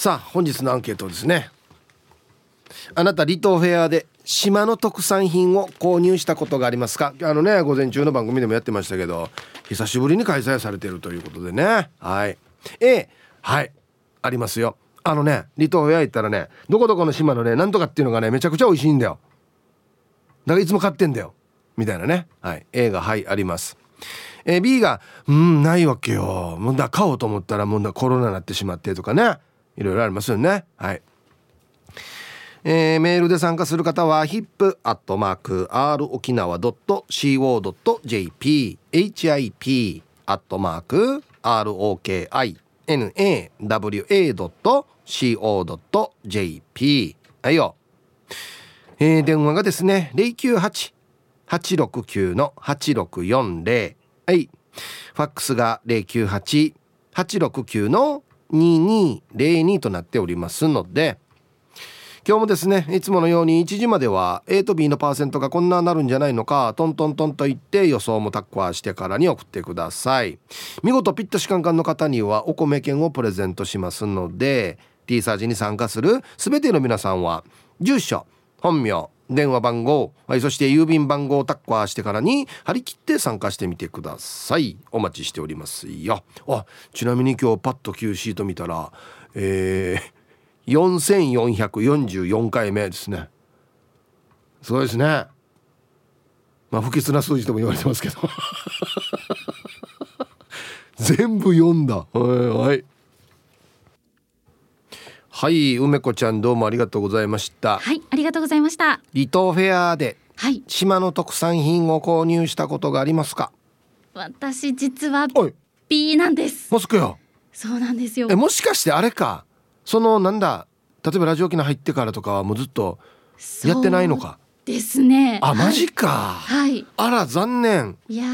さあ本日のアンケートですね。あなた離島フェアで島の特産品を購入したことがありますか？あのね午前中の番組でもやってましたけど久しぶりに開催されてるということでね。はい。A はい。ありますよ。あのね離島フェア行ったらねどこどこの島のねなんとかっていうのがねめちゃくちゃ美味しいんだよ。だからいつも買ってんだよ。みたいなね。はい。A がはいあります。え、B が「うんないわけよ。もうだ買おうと思ったらもうコロナになってしまって」とかね。いろいろありますよね。はい。えー、メールで参加する方は hip.r 沖縄 .co.jp hip アットマーク ROKINAWA.co.jp はいよ、えー、電話がですね098-869の8640はい。ファックスが098-869の2202となっておりますので今日もですねいつものように1時までは A と B のパーセントがこんななるんじゃないのかトントントンと言って予想もタッコアしてからに送ってください。見事ピットシカンカンの方にはお米券をプレゼントしますので T サージに参加する全ての皆さんは住所本名電話番号、はい、そして郵便番号をタッコアしてからに張り切って参加してみてください。お待ちしておりますよ。あちなみに今日パッと Q シート見たらえー4444回目ですね。すごいですね。まあ不吉な数字とも言われてますけど。全部読んだ。はいはい。はい梅子ちゃんどうもありがとうございました。はいありがとうございました。離島フェアで島の特産品を購入したことがありますか？私実は B なんです。モスクよそうなんですよ。えもしかしてあれか？そのなんだ例えばラジオ機能入ってからとかはもうずっとやってないのか？ですね。あ、マジか。はい。あら残念。いや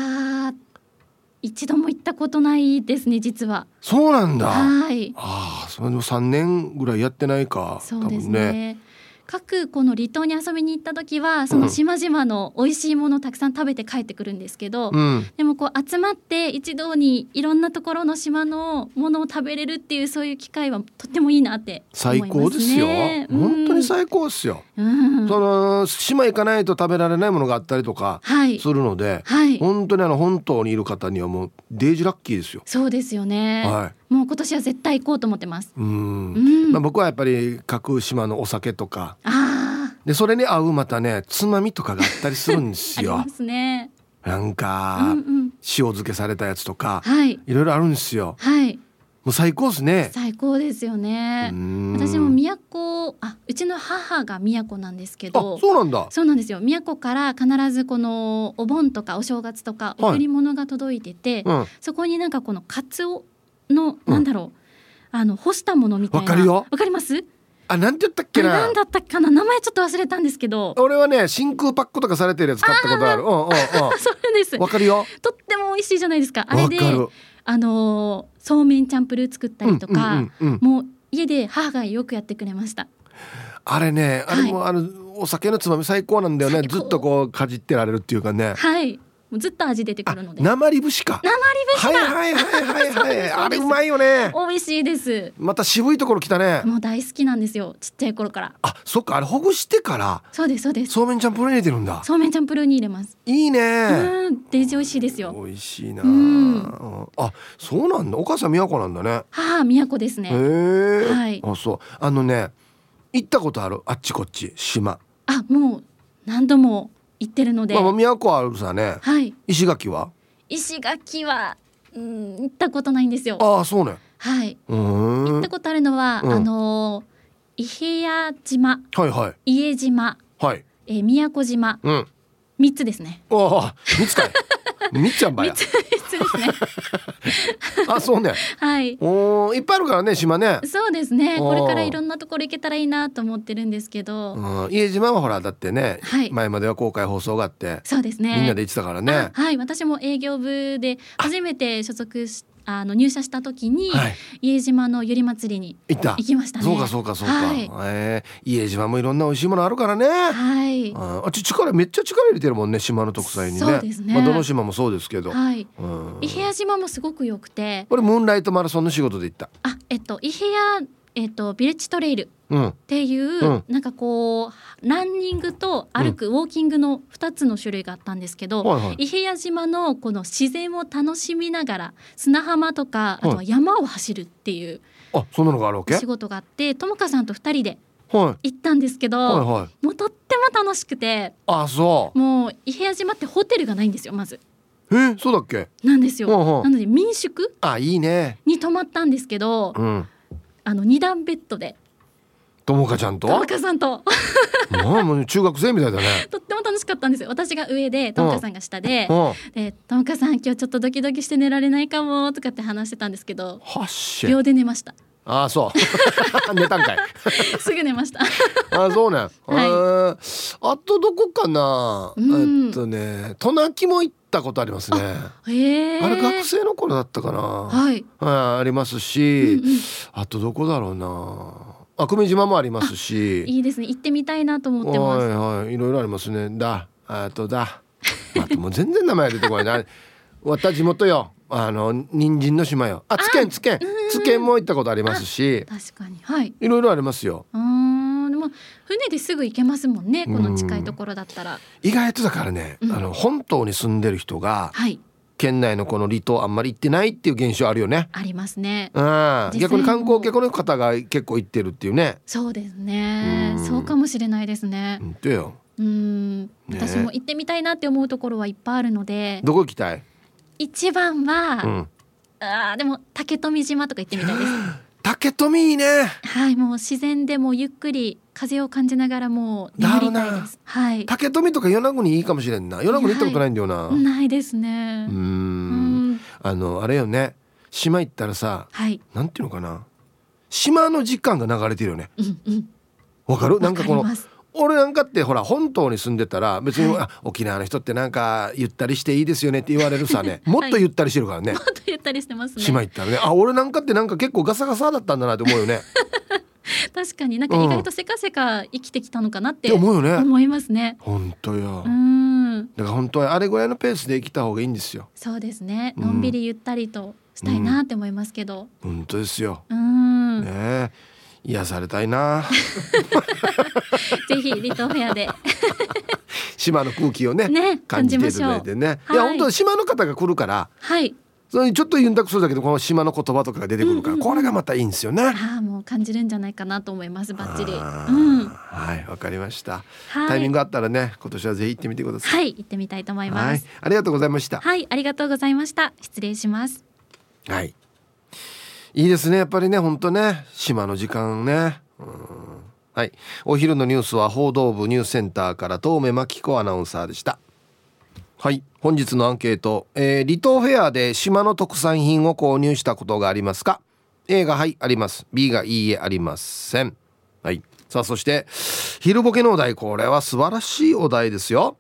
一度も行ったことないですね実は。そうなんだ。はい。ああそれでも3年ぐらいやってないかそうですね。ね各この離島に遊びに行った時はその島々の美味しいものをたくさん食べて帰ってくるんですけど、うん、でもこう集まって一堂にいろんなところの島のものを食べれるっていうそういう機会はとってもいいなって、ね、最高ですよ、本当に最高ですよ、うん、その島行かないと食べられないものがあったりとかするので、はい、本当にあの本島にいる方にはもうデージラッキーですよ。そうですよね、はい、もう今年は絶対行こうと思ってますうん、まあ、僕はやっぱり各島のお酒とかでそれに合うまたねつまみとかがあったりするんですよ。ね、なんか、うんうん、塩漬けされたやつとか、はい、いろいろあるんですよ。はい。もう最高ですね。最高ですよね。私も宮古あうちの母が宮古なんですけど、そうなんだ。そうなんですよ。宮古から必ずこのお盆とかお正月とか贈り物が届いてて、はいうん、そこになんかこのカツオの、なんだろう、あの干したものみたいな。わかるよ。わかります？あ、なんて言ったっけな？なんだったっけな、名前ちょっと忘れたんですけど。俺はね、真空パックとかされてるやつ買ったことある。うんうんうん。そうです。わかるよ。とっても美味しいじゃないですか。あれで、あのー、そうめんチャンプルー作ったりとか、もう家で母がよくやってくれました。あれね、あれも、はい、あのお酒のつまみ最高なんだよね。ずっとこうかじってられるっていうかね。はい。もうずっと味出てくるので鉛節か鉛節はいはいはいはいはい。あれうまいよね。美味しいです。また渋いところ来たね。もう大好きなんですよ。ちっちゃい頃から。あそっかあれほぐしてからそうですそうです。そうめんチャンプルーに入れてるんだ。そうめんチャンプルーに入れます。いいね。うんデージ美味しいですよ。美味しいな。うん。あそうなんだ。お母さん宮古なんだね。母宮古ですね。へえ。はい。あそう。あのね行ったことある？あっちこっち。島。あもう何度も行ってるので、まあ、都あるさね、はい、石垣は？石垣は、うん、行ったことないんですよ。ああそうね。はい。行ったことあるのは、うん、あの伊平屋島。はいはい。家島。はい。えー、宮古島、うん、三つですね。ああ三つかいみっちゃんばや。三つですね。あ、そうね。はい。おいっぱいあるからね、島ね。そうですね。これからいろんなところ行けたらいいなと思ってるんですけど。うん、家島はほらだってね、はい、前までは公開放送があって。そうですね。みんなで行ってたからね。はい、私も営業部で初めて所属しあの入社した時に、はい、家島のゆり祭りに行きましたね。そうかそうかそうか。はい、えー、家島もいろんな美味しいものあるからね。はい。あち力めっちゃ力入れてるもんね島の特産にね。そうですね。まあどの島もそうですけど。はい。うん、伊平屋島もすごく良くて。これムーンライトマラソンの仕事で行った。あ、えっと伊平屋えーと、ビレッジトレイルうんっていう、うん。なんかこうランニングと歩く、ウォーキングの2つの種類があったんですけど、はいはい。伊平屋島のこの自然を楽しみながら砂浜とかあはい。とは山を走るっていうあそんなのがあるわけ？お仕事があってともかさんと2人ではい。行ったんですけど、はいはい。もうとっても楽しくてあそもう伊平屋島ってホテルがないんですよまず。うえそうだっけ？なんですよ。うんうんなので民宿あいいね。に泊まったんですけど、うん。あの二段ベッドでともかちゃんと？ともかさんと。もうもう中学生みたいだね。とっても楽しかったんですよ。私が上でともかさんが下で。う、ん。でともかさん今日ちょっとドキドキして寝られないかもとかって話してたんですけど、秒で寝ました。あそう。寝たんかい。すぐ寝ました。あそうね、えー。あとどこかな、うん。えっとね渡名喜も行ったことありますね。あれ学生の頃だったかな。はい。はいありますうんし、うん。あとどこだろうなあ久米島もありますし いいですね。行ってみたいなと思ってます。はいはいいろいろありますねだあとだあともう全然名前出てこないな地元よあの人参の島よあつけんつけんつけんも行ったことありますし確かに。はい。いろいろありますようーん。でも船ですぐ行けますもんね。この近いところだったら。意外とだからね、うんあの本島に住んでる人がはい。県内のこの離島あんまり行ってないっていう現象あるよね。ありますね。うん、実際逆に観光客の方が結構行ってるっていうね。そうですねう。んそうかもしれないですね。本当よ。うーん。私も行ってみたいなって思うところはいっぱいあるので、どこ行きたい？一番は、うん。あーでも竹富島とか行ってみたいです。竹富いいね。はい、もう自然でもゆっくり風を感じながらもう眠りたいです。はい。竹富とか与那国いいかもしれんな。与那国行ったことないんだよな。うないですね。ー。うんん。あのあれよね。島行ったらさ、はい。なんていうのかな。島の時間が流れてるよね。うんうん。わかる？なんかこの俺なんかってほら本島に住んでたら別に、はいあ沖縄の人ってなんかゆったりしていいですよねって言われるさねもっとゆったりしてるからね、もっとゆったりしてますね。島行ったらねあ俺なんかってなんか結構ガサガサだったんだなって思うよね 確かになんか意外とせかせか生きてきたのかなっってて思うよね思いますね。本当ようん。だから本当はあれぐらいのペースで生きた方がいいんですよそうですね。うんのんびりゆったりとしたいなって思いますけど。本当ですようん。ねえ癒されたいな ぜひ離島フェアで 島の空気をねね感じていただいてねいはいや本当島の方が来るからはい。それにちょっとユンタクするだけでこの島の言葉とかが出てくるから、うんうんうんこれがまたいいんですよねああもう感じるんじゃないかなと思いますバッチリ。うん。はいわかりました、はい。タイミングあったらね今年はぜひ行ってみてくださいはい行ってみたいと思いはいます。ありがとうございましたはい、ありがとうございました。失礼します。はいいいですねやっぱりね本当ね島の時間ねうんはいお昼のニュースは報道部ニュースセンターから東目真紀子アナウンサーでしたはい。本日のアンケート、えー離島フェアで島の特産品を購入したことがありますか？A がはいあります。B がいいえありません。はい。さあそして昼ボケのお題。これは素晴らしいお題ですよ。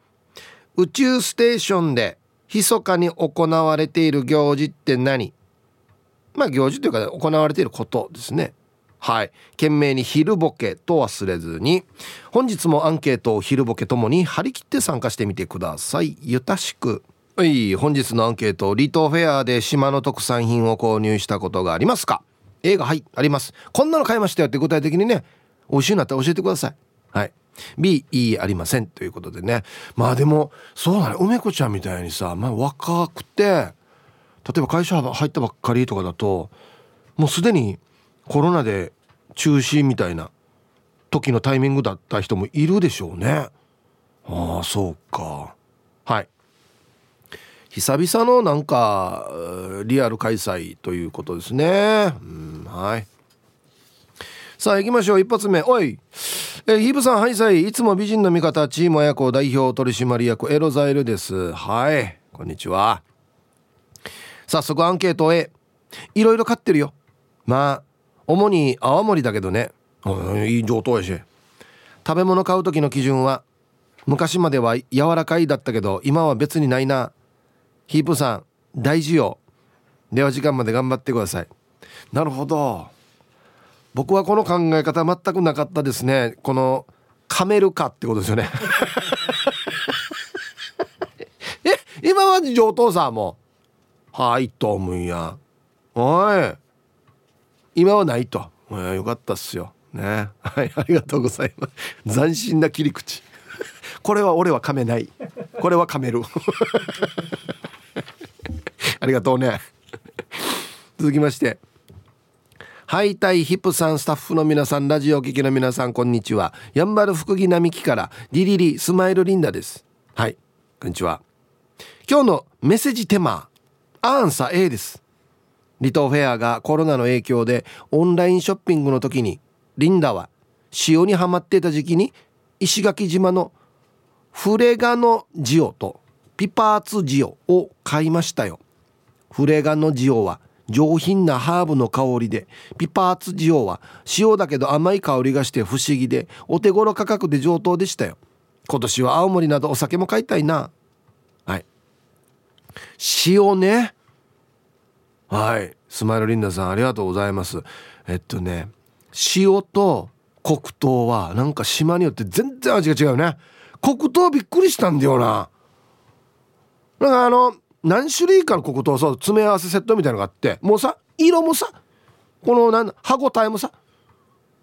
宇宙ステーションで密かに行われている行事って何？まあ行事というか行われていることですね。はい。懸命に昼ボケと忘れずに本日もアンケートを昼ボケともに張り切って参加してみてください。ゆたしく。はい。本日のアンケート離島フェアで島の特産品を購入したことがありますか？A がはい。あります。こんなの買いましたよって具体的にね美味しいなったら教えてください。はい。B いいありません。ということでね。まあでもそうだね。梅子ちゃんみたいにさまあ若くて例えば会社入ったばっかりとかだともうすでにコロナで中止みたいな時のタイミングだった人もいるでしょうね。ああそうか。はい。久々のなんかリアル開催ということですね。うんはい。さあ行きましょう。一発目。おい。えヒープさんはいさいいつも美人の味方チーム親子代表取締役エロザイルです。はい。こんにちは。早速アンケートへ。いろいろ買ってるよ。まあ主に泡盛だけどね。うんいい上等やし。食べ物買う時の基準は昔までは柔らかいだったけど今は別にないな。ヒープさん大事よ。では時間まで頑張ってください。なるほど。僕はこの考え方全くなかったですね。この噛めるかってことですよね。え今は上等さも。はいと思うんや。おい。今はないと。よかったっすよ。ね。はいありがとうございます。斬新な切り口。これは俺は噛めない。これは噛める。ありがとうね。続きまして。ハイタイヒップさんスタッフの皆さんラジオ聴きの皆さんこんにちは。やんばる福木並木からリリリスマイルリンダです。はいこんにちは。今日のメッセージテーマアンサー A です。離島フェアがコロナの影響でオンラインショッピングの時にリンダは塩にはまってた時期に石垣島のフレガノジオとピパーツジオを買いましたよ。フレガノジオは上品なハーブの香りでピパーツジオは塩だけど甘い香りがして不思議でお手頃価格で上等でしたよ。今年は青森などお酒も買いたいな。はい。塩ね。はい。スマイルリンダさんありがとうございます。えっとね塩と黒糖はなんか島によって全然味が違うね。黒糖びっくりしたんだよな。なんかあの何種類かの黒糖そう詰め合わせセットみたいのがあってもうさ色もさこのなん歯ごたえもさ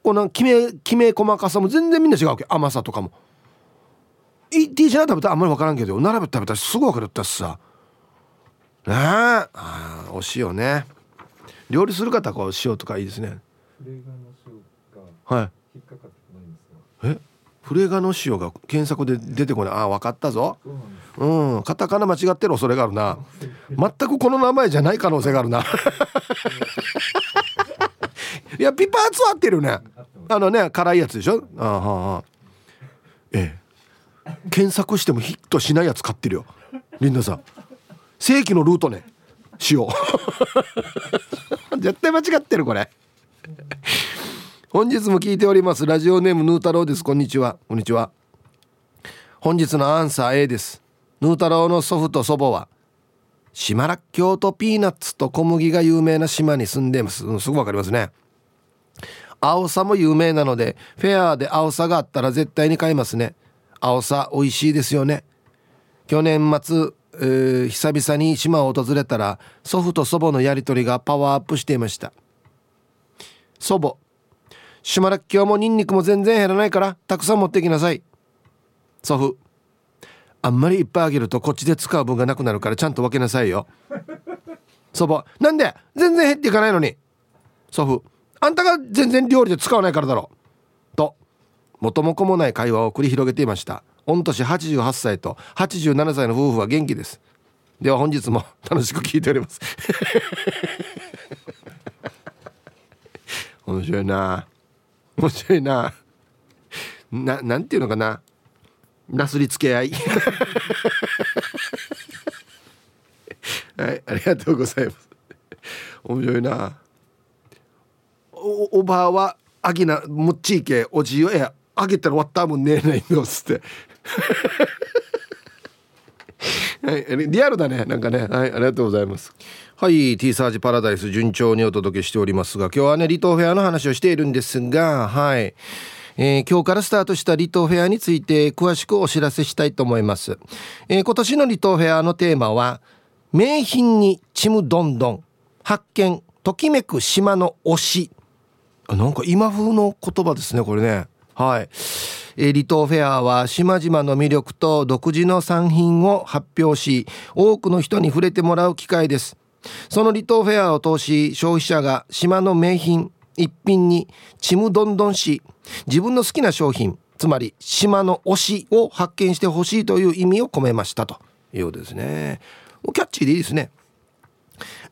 このきめきめ細かさも全然みんな違うわけ。甘さとかも。T じゃ食べたらあんまり分からんけど並べて食べたらすぐ分かるったしさ。ね。えあお塩ね。料理する方こう塩とかいいですね。はい。え？フレガの塩が検索で出てこない。あ分かったぞ。うんカタカナ間違ってる恐れがあるな。全くこの名前じゃない可能性があるな。いやピパーツ合ってるね。あのね辛いやつでしょ？あはあええ。検索してもヒットしないやつ買ってるよ。リンダさん正規のルートね。塩 絶対間違ってるこれ。本日も聞いております。ラジオネームヌー太郎です。こんにちは。こんにちは。本日のアンサー A です。ヌー太郎の祖父と祖母は島らっきょうとピーナッツと小麦が有名な島に住んでいます、うん、すぐわかりますね。青さも有名なのでフェアで青さがあったら絶対に買いますね。青さ美味しいですよね。去年末えー、久々に島を訪れたら祖父と祖母のやり取りがパワーアップしていました。祖母島らっきょうもニンニクも全然減らないからたくさん持ってきなさい。祖父あんまりいっぱいあげるとこっちで使う分がなくなるからちゃんと分けなさいよ。祖母なんで全然減っていかないのに。祖父あんたが全然料理で使わないからだろと元も子もない会話を繰り広げていました。御年88歳と87歳の夫婦は元気です。では本日も 楽しく聞いております。面白いな。面白いな。ななんていうのかな。なすりつけ合い。はいありがとうございます。面白いな。おおばあはあぎなもっちいけおじよやあげたら終わったもんねえないのっつって。はい、リアルだね。なんかね。はいありがとうございます。はい T サージパラダイス順調にお届けしておりますが今日はね離島フェアの話をしているんですがはい。えー、今日からスタートした離島フェアについて詳しくお知らせしたいと思います、えー、今年の離島フェアのテーマは名品にちむどんどん発見ときめく島の推し。あなんか今風の言葉ですねこれね。はい。離島フェアは島々の魅力と独自の産品を発表し多くの人に触れてもらう機会です。その離島フェアを通し消費者が島の名品一品にちむどんどんし自分の好きな商品つまり島の推しを発見してほしいという意味を込めましたと。いうようですね。キャッチーでいいですね。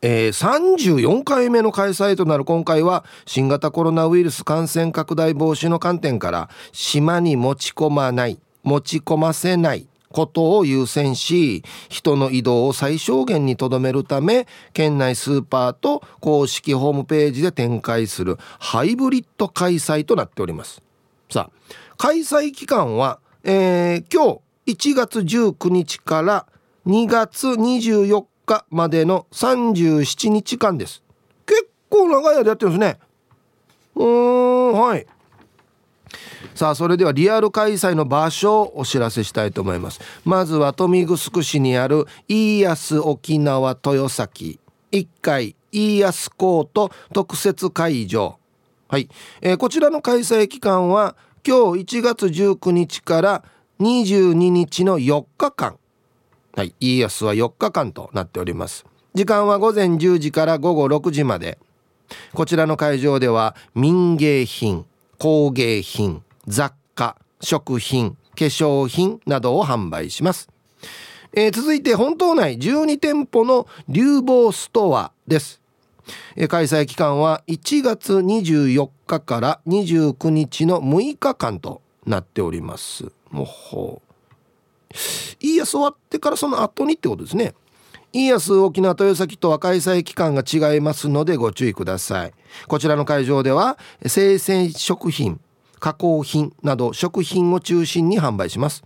えー、34回目の開催となる今回は新型コロナウイルス感染拡大防止の観点から島に持ち込まない持ち込ませないことを優先し人の移動を最小限にとどめるため県内スーパーと公式ホームページで展開するハイブリッド開催となっております。さあ開催期間は、えー、今日1月19日から2月24日までの37日間です。結構長い間やってるんですね。うーんはい。さあそれではリアル開催の場所をお知らせしたいと思います。まずは豊見城市にある飯安沖縄豊崎。1階飯安コート特設会場。はい、えー、こちらの開催期間は今日1月19日から22日の4日間。はい。家康は4日間となっております。時間は午前10時から午後6時まで。こちらの会場では民芸品工芸品雑貨食品化粧品などを販売します、えー、続いて本島内12店舗の流房ストアです。開催期間は1月24日から29日の6日間となっております。もほう家康終わってからその後にってことですね。家康沖縄豊崎とは開催期間が違いますのでご注意ください。こちらの会場では生鮮食品加工品など食品を中心に販売します。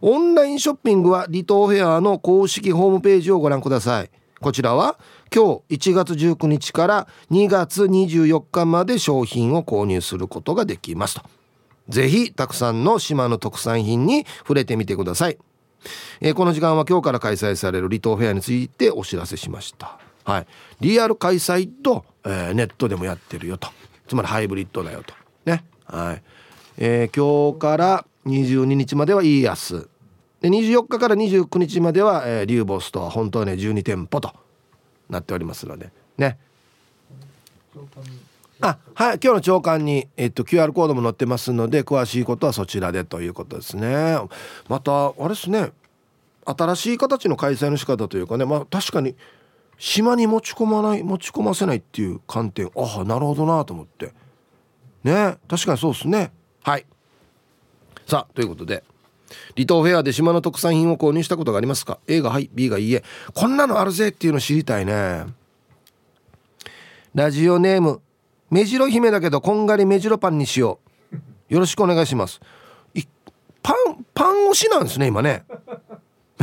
オンラインショッピングは離島フェアの公式ホームページをご覧ください。こちらは今日1月19日から2月24日まで商品を購入することができますと。ぜひたくさんの島の特産品に触れてみてください、えー、この時間は今日から開催される離島フェアについてお知らせしました。はい。リアル開催と、えー、ネットでもやってるよと。つまりハイブリッドだよと。ね。はい、えー、今日から22日までは家康で24日から29日までは、えー、リューボストア。本当はね12店舗となっておりますので。ね。あはい今日の朝刊に、えっと、QR コードも載ってますので詳しいことはそちらでということですね。またあれですね。新しい形の開催の仕方というかね。まあ確かに島に持ち込まない持ち込ませないっていう観点。ああなるほどなと思って。ね確かにそうですね。はい。さあということで離島フェアで島の特産品を購入したことがありますか？A がはい B がいいえ。こんなのあるぜっていうの知りたいね。ラジオネーム目白姫だけどこんがり目白パンにしよう。よろしくお願いします。パンパン推しなんですね今ね。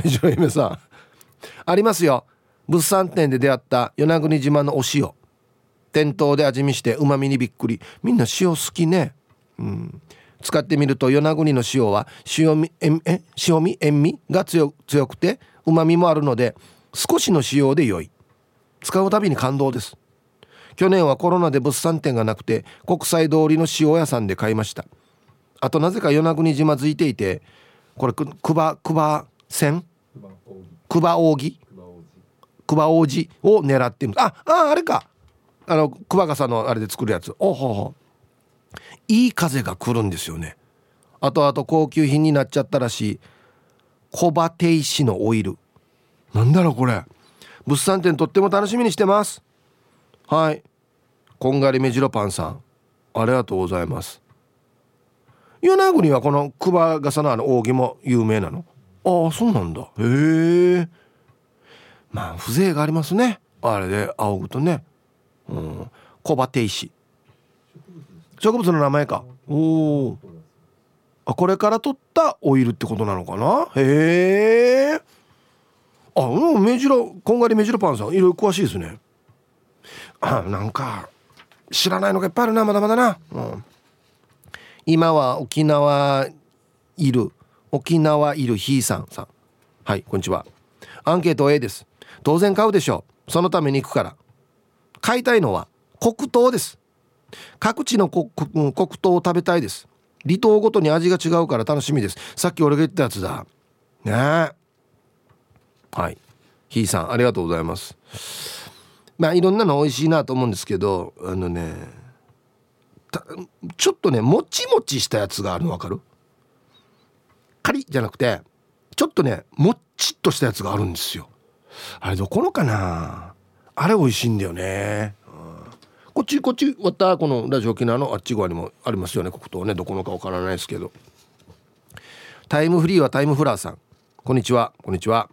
目白姫さん。ありますよ。物産展で出会った与那国島のお塩店頭で味見してうまみにびっくり。みんな塩好きね。うん。使ってみると与那国の塩は塩味ええ塩味塩味が強強くてうまみもあるので少しの使用で良い。使うたびに感動です。去年はコロナで物産展がなくて国際通りの塩屋さんで買いました。あとなぜか与那国島付いていてこれくばくば線？くば扇？くば王子を狙ってるあああれか。あのくば笠のあれで作るやつ。おほほ。いい風が来るんですよね。あとあと高級品になっちゃったらしい。小バテイシのオイル。なんだろうこれ。物産展とっても楽しみにしてます。はい。こんがり目白パンさんありがとうございます。与那国はこの桑笠のあの扇も有名なの？ああそうなんだ。へえ。まあ風情がありますね。あれで仰ぐとね。うん。小バテイシ植物の名前か。おおあこれから取ったオイルってことなのかな？へえ。あうん目白こんがり目白パンさんいろいろ詳しいですね。あなんか知らないのがいっぱいあるなまだまだな、うん、今は沖縄いる。沖縄いるひいさんさん。はいこんにちは。アンケート A です。当然買うでしょう。そのために行くから。買いたいのは黒糖です。各地の黒糖を食べたいです。離島ごとに味が違うから楽しみです。さっき俺が言ったやつだ。ね。はい。ひいさんありがとうございます。まあいろんなの美味しいなと思うんですけどあのねちょっとねもちもちしたやつがあるの分かる？カリじゃなくてちょっとねもっちっとしたやつがあるんですよ。あれどこのかな？あれ美味しいんだよね。うん。こっちこっちまたこのラジオ沖縄のあっち側にもありますよね。黒糖ねどこのかわからないですけど。タイムフリーはタイムフラーさん。こんにちは。こんにちは。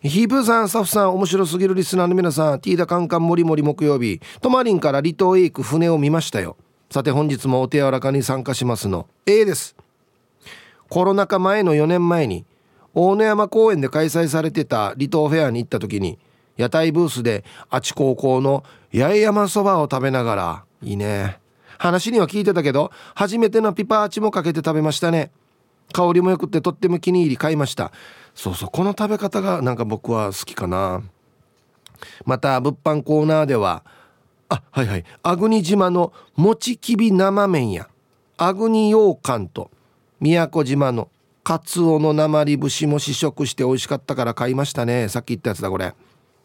ヒープーさんスタッフさん面白すぎるリスナーの皆さんティーダカンカンモリモリ木曜日トマリンから離島へ行く船を見ましたよ。さて本日もお手柔らかに参加しますの A です。コロナ禍前の4年前に大野山公園で開催されてた離島フェアに行った時に屋台ブースであち高校の八重山そばを食べながらいいね。話には聞いてたけど初めてのピパーチもかけて食べましたね。香りもよくてとっても気に入り買いました。そうそうこの食べ方がなんか僕は好きかな。また物販コーナーではあはいはい粟国島のもちきび生麺や粟国羊羹と宮古島のカツオの鉛節も試食して美味しかったから買いましたね。さっき言ったやつだこれ。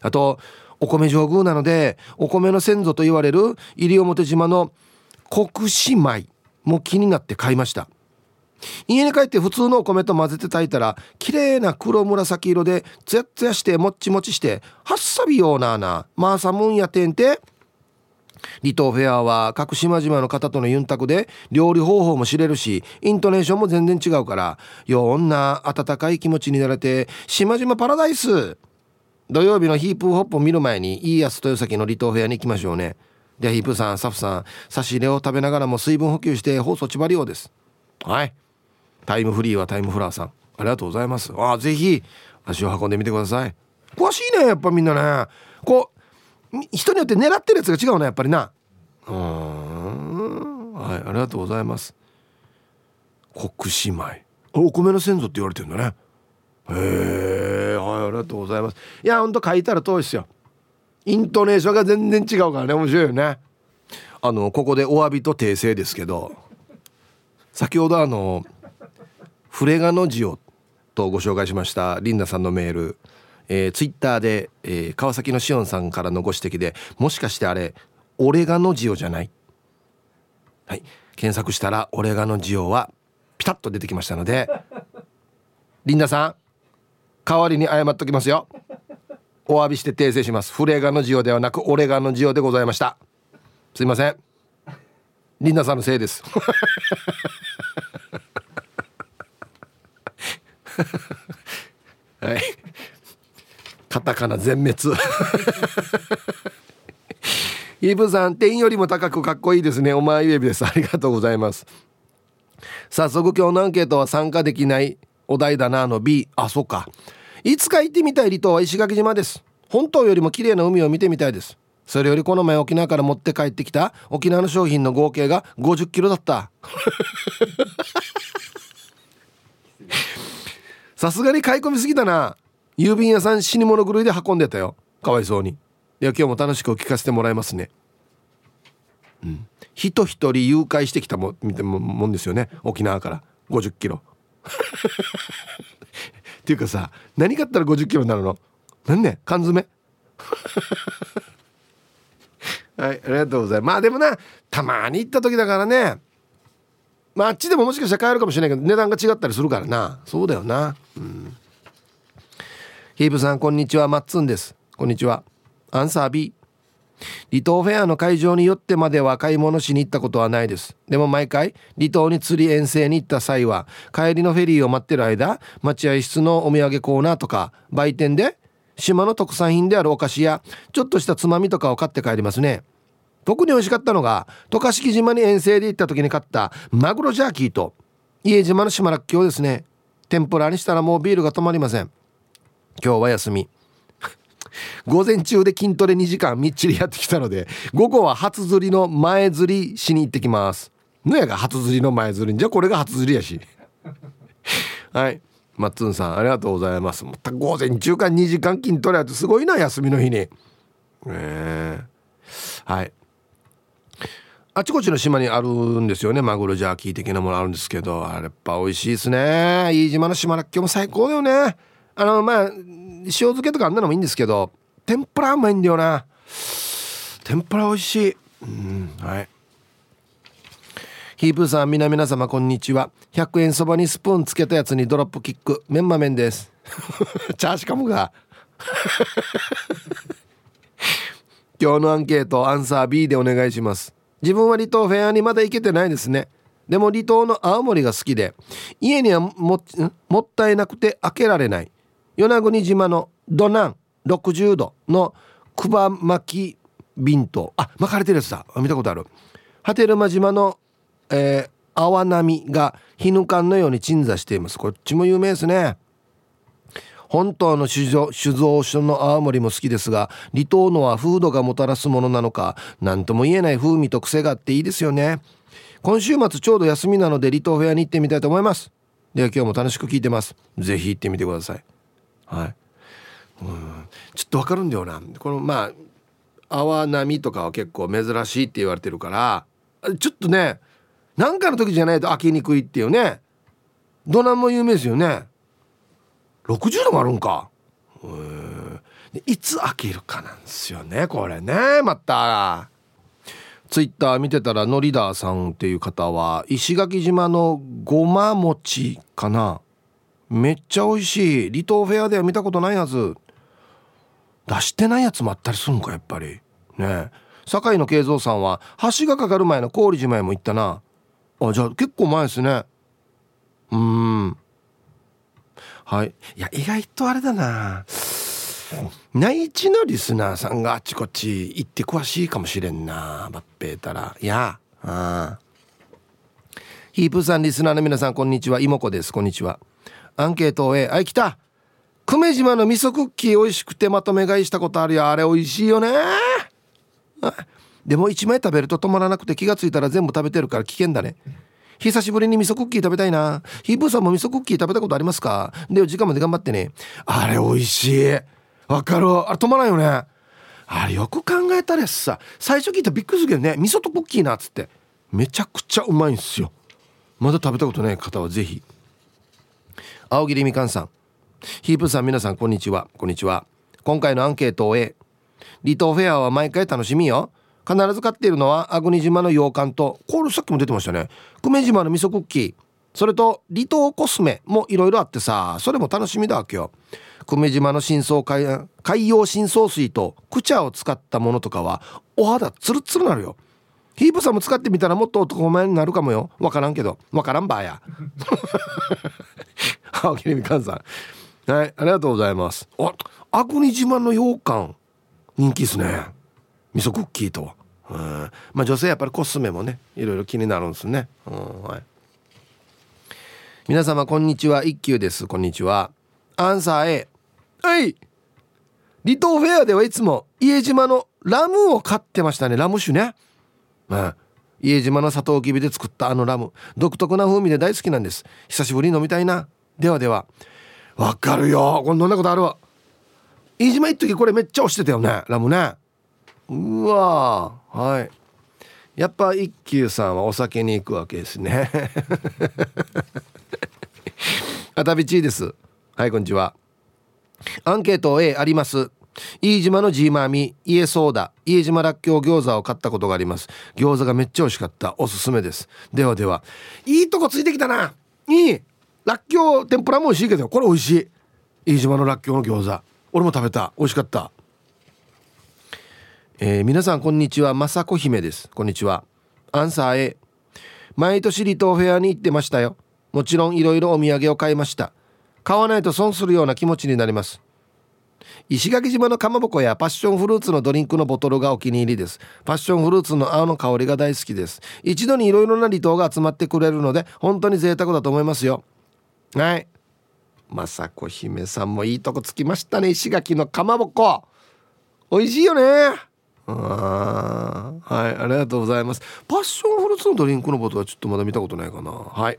あとお米上宮なのでお米の先祖と言われる西表島の国士米も気になって買いました。家に帰って普通のお米と混ぜて炊いたら綺麗な黒紫色でツヤツヤしてもっちもちしてはっさびようななまあさむんやてんて。離島フェアは各島々の方とのユンタクで料理方法も知れるしイントネーションも全然違うからよんな温かい気持ちになれて島々パラダイス。土曜日のヒープホップを見る前にいいやつ豊崎の離島フェアに行きましょうね。でヒープさんスタッフさん差し入れを食べながらも水分補給して放送ちばりようです。はい。タイムフリーはタイムフラーさん。ありがとうございます。あぜひ足を運んでみてください。詳しいねやっぱみんなね。こう人によって狙ってるやつが違うねやっぱりな。うんはいありがとうございます。国士米お米の先祖って言われてるんだね。へえはいありがとうございます。いやほんと書いたら通りですよ。イントネーションが全然違うからね面白いよね。あのここでお詫びと訂正ですけど先ほどあのフレガのジオとご紹介しました。リンダさんのメール、えー、ツイッターで、えー、川崎のしおんさんからのご指摘でもしかしてあれオレガノジオじゃない？はい。検索したらオレガノジオはピタッと出てきましたので リンダさん代わりに謝っときますよ。お詫びして訂正します。フレガのジオではなくオレガノジオでございました。すいません。リンダさんのせいです。はい。カタカナ全滅。イブさん点よりも高くかっこいいですね。お前指です。ありがとうございます。早速今日のアンケートは参加できないお題だなの B あそっか。いつか行ってみたい離島は石垣島です。本島よりも綺麗な海を見てみたいです。それよりこの前沖縄から持って帰ってきた沖縄の商品の合計が50キロだった。さすがに買い込みすぎだな。郵便屋さん死に物狂いで運んでたよ。かわいそうに。いや今日も楽しく聞かせてもらいますね。うん。人一人誘拐してきたもみたいもんですよね。沖縄から。50キロ。っていうかさ何買ったら50キロになるの？何ね？缶詰？はいありがとうございます。まあでもなたまに行った時だからね。まああっちでももしかしたら買えるかもしれないけど値段が違ったりするからな。そうだよな。うん。ヒープさんこんにちは。マッツンです。こんにちは。アンサー B 離島フェアの会場によってまでは買い物しに行ったことはないです。でも毎回離島に釣り遠征に行った際は帰りのフェリーを待ってる間待合室のお土産コーナーとか売店で島の特産品であるお菓子やちょっとしたつまみとかを買って帰りますね。特に美味しかったのが渡嘉敷島に遠征で行った時に買ったマグロジャーキーと家島の島らっきょうですね。天ぷらにしたらもうビールが止まりません。今日は休み。午前中で筋トレ2時間みっちりやってきたので午後は初釣りの前釣りしに行ってきます。のやが初釣りの前釣り。じゃあこれが初釣りやし。はい。マッツンさんありがとうございます。また午前中間2時間筋トレやってすごいな休みの日に。ええはい。あちこちの島にあるんですよね。マグロジャーキー的なものあるんですけど。あれやっぱ美味しいですね。飯島の島らっきょうも最高だよね。あのまあ塩漬けとかあんなのもいいんですけど。天ぷらうまいんだよな。天ぷら美味しい。うんはい。ヒープーさん皆皆様こんにちは。100円そばにスプーンつけたやつにドロップキック。メンマ麺です。チャーシカムが。今日のアンケートアンサー B でお願いします。自分は離島フェアにまだ行けてないですね。でも離島の青森が好きで家にはもったいなくて開けられない。与那国島のドナン60度のクバ巻き瓶と。あ巻かれてるやつだ。見たことある。波照間島の、えー、泡波がヒヌカンのように鎮座しています。こっちも有名ですね。本当の酒造酒造所の青森も好きですが離島のは風土がもたらすものなのか何とも言えない風味と癖があっていいですよね。今週末ちょうど休みなので離島フェアに行ってみたいと思います。では今日も楽しく聞いてます。ぜひ行ってみてください。はい。うん。ちょっとわかるんだよな。このまあ泡波とかは結構珍しいって言われてるからちょっとね何かの時じゃないと開けにくいっていうね。ドナンも有名ですよね。60度もあるんか。うんいつ開けるかなんですよねこれねまた。ツイッター見てたらノリダーさんっていう方は石垣島のごま餅かな。めっちゃ美味しい。離島フェアでは見たことないやつ出してないやつもあったりすんかやっぱり。ね。堺の慶三さんは橋がかかる前の郡島へも行ったな。あじゃあ結構前ですね。うん。はい。いや意外とあれだな。内地のリスナーさんがあっちこっち行って詳しいかもしれんなバッペーたら。いやあヒープさんリスナーの皆さんこんにちは。妹子です。こんにちは。アンケートを A あ来た。久米島の味噌クッキー美味しくてまとめ買いしたことあるよ。あれ美味しいよね。でも1枚食べると止まらなくて気がついたら全部食べてるから危険だね。久しぶりに味噌クッキー食べたいな。ヒープーさんも味噌クッキー食べたことありますか？で時間まで頑張ってね。あれ美味しい。わかる。あれ止まらんよね。あれよく考えたらさ最初聞いたらびっくりするけどね。味噌とクッキーなっつって。めちゃくちゃうまいんすよ。まだ食べたことない方はぜひ。青桐みかんさん。ヒープさん皆さんこんにちは。こんにちは。今回のアンケートを A 離島フェアは毎回楽しみよ。必ず買っているのは粟国島の洋館とこれさっきも出てましたね。久米島の味噌クッキー。それと離島コスメもいろいろあってさそれも楽しみだわけよ。久米島の深層海海洋深層水とクチャを使ったものとかはお肌ツルツルなるよ。ヒープさんも使ってみたらもっと男前になるかもよ。わからんけど。わからんばや。青木みかんさん。はいありがとうございます。あ粟国島の羊羹人気ですね。味噌クッキーとうん。まあ女性やっぱりコスメもねいろいろ気になるんですね。うんはい。皆様こんにちは。一休です。こんにちは。アンサー A はい！離島フェアではいつも家島のラムを買ってましたね。ラム酒ね。うん。家島のサトウキビで作ったあのラム。独特な風味で大好きなんです。久しぶりに飲みたいな。ではでは。わかるよ。これ飲んだことあるわ。飯島一時これめっちゃ押してたよね。ラムね。うわはい。やっぱ一休さんはお酒に行くわけですね。あたびちです。はいこんにちは。アンケート A あります。飯島のジーマーミ家ソーダ家島らっきょう餃子を買ったことがあります。餃子がめっちゃ美味しかった。おすすめです。ではでは。いいとこついてきたな。いい。らっきょう天ぷらも美味しいけどこれ美味しい。飯島のらっきょうの餃子。俺も食べた。美味しかったえー、皆さんこんにちは。雅子姫です。こんにちは。アンサー A 毎年離島フェアに行ってましたよ。もちろんいろいろお土産を買いました。買わないと損するような気持ちになります。石垣島のかまぼこやパッションフルーツのドリンクのボトルがお気に入りです。パッションフルーツの青の香りが大好きです。一度にいろいろな離島が集まってくれるので本当に贅沢だと思いますよ。はい。雅子姫さんもいいとこつきましたね。石垣のかまぼこ。美味しいよね。あはいありがとうございます。パッションフルーツのドリンクのボトルはちょっとまだ見たことないかな。はい。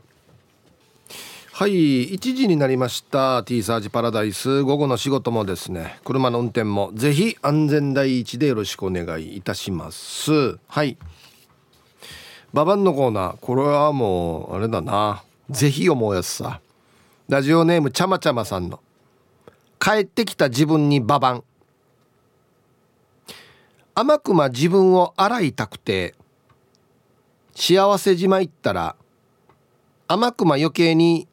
はい1時になりました。T サージパラダイス。午後の仕事もですね。車の運転も。ぜひ安全第一でよろしくお願いいたします。はい。ババンのコーナー。これはもうあれだな。ぜひ思うやつさ。ラジオネームちゃまちゃまさんの。帰ってきた自分にババン。甘くま自分を洗いたくて幸せ島行ったら甘くま余計に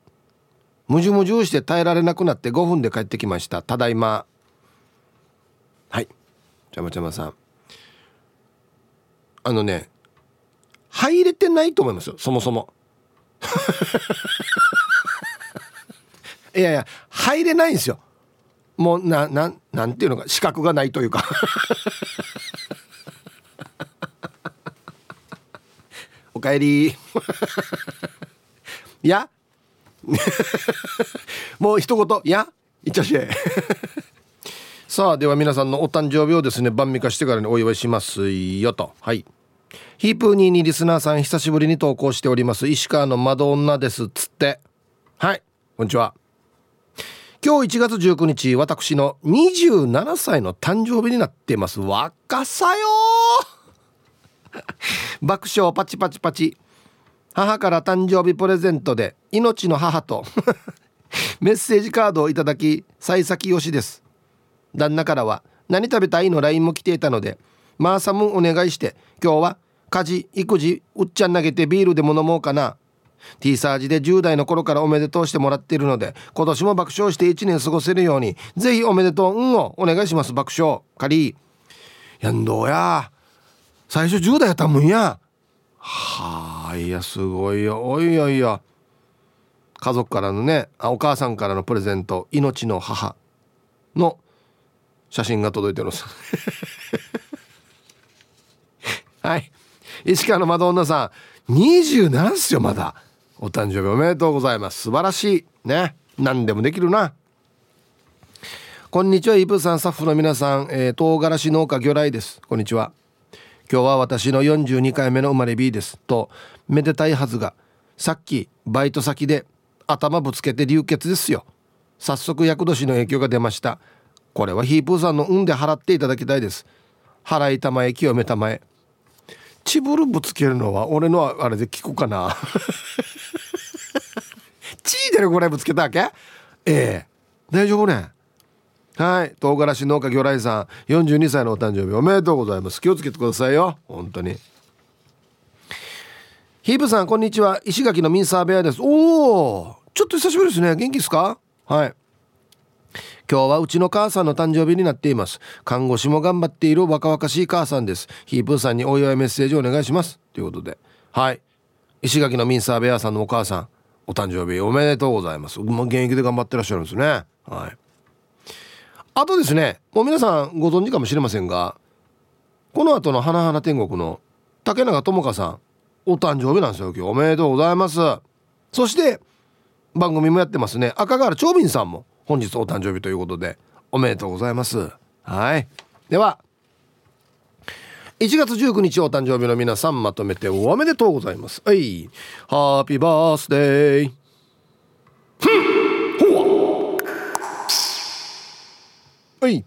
むじゅむじゅして耐えられなくなって5分で帰ってきました。ただいま。はい。ちゃまちゃまさん。あのね入れてないと思いますよ。そもそも。いやいや入れないんですよ。もうなななんていうのか資格がないというか。おかえり。い や。もう一言。いや。いっちゃし。さあでは皆さんのお誕生日をですね晩味化してからにお祝いしますよと。はい。ヒープーニーにリスナーさん久しぶりに投稿しております。石川の窓女ですつって。はい。こんにちは。今日1月19日私の27歳の誕生日になっています。若さよ 爆笑パチパチパチ。母から誕生日プレゼントで命の母と メッセージカードをいただき幸先よしです。旦那からは何食べたいの LINE も来ていたのでマーサムお願いして今日は家事育児うっちゃん投げてビールでも飲もうかな。T サージで10代の頃からおめでとうしてもらっているので今年も爆笑して1年過ごせるようにぜひおめでとううんをお願いします爆笑。カリーやんどうや。最初10代やったもんや。はあいやすごいよ。おいおいよ。家族からのねあお母さんからのプレゼント命の母の写真が届いてます。はい。石川のマドンナさん27っすよまだ。お誕生日おめでとうございます。素晴らしいね。何でもできるな。こんにちはイブさんスタッフの皆さん、えー、唐辛子農家魚雷です。こんにちは。今日は私の42回目の生まれ B です。とめでたいはずがさっきバイト先で頭ぶつけて流血ですよ。早速厄年の影響が出ました。これはヒープーさんの運で払っていただきたいです。払いたまえ清めたまえチブルぶつけるのは俺のあれで聞くかな。チーでるぐらいぶつけたわけ？ええ。大丈夫ね？はい。唐辛子農家魚雷さん42歳のお誕生日おめでとうございます。気をつけてくださいよ。本当に。ヒープさんこんにちは。石垣のミンサーベアです。おおちょっと久しぶりですね。元気ですか？はい。今日はうちの母さんの誕生日になっています。看護師も頑張っている若々しい母さんです。ヒープさんにお祝いメッセージお願いします。ということで。はい。石垣のミンサーベアさんのお母さんお誕生日おめでとうございます。もう現役で頑張ってらっしゃるんですね。はい。あとですね。もう皆さんご存知かもしれませんがこの後の花々天国の竹永智香さんお誕生日なんですよ今日。おめでとうございます。そして番組もやってますね。赤瓦長瓶さんも本日お誕生日ということでおめでとうございます。はい。では1月19日お誕生日の皆さんまとめておめでとうございます。はい。ハッピーバースデーはい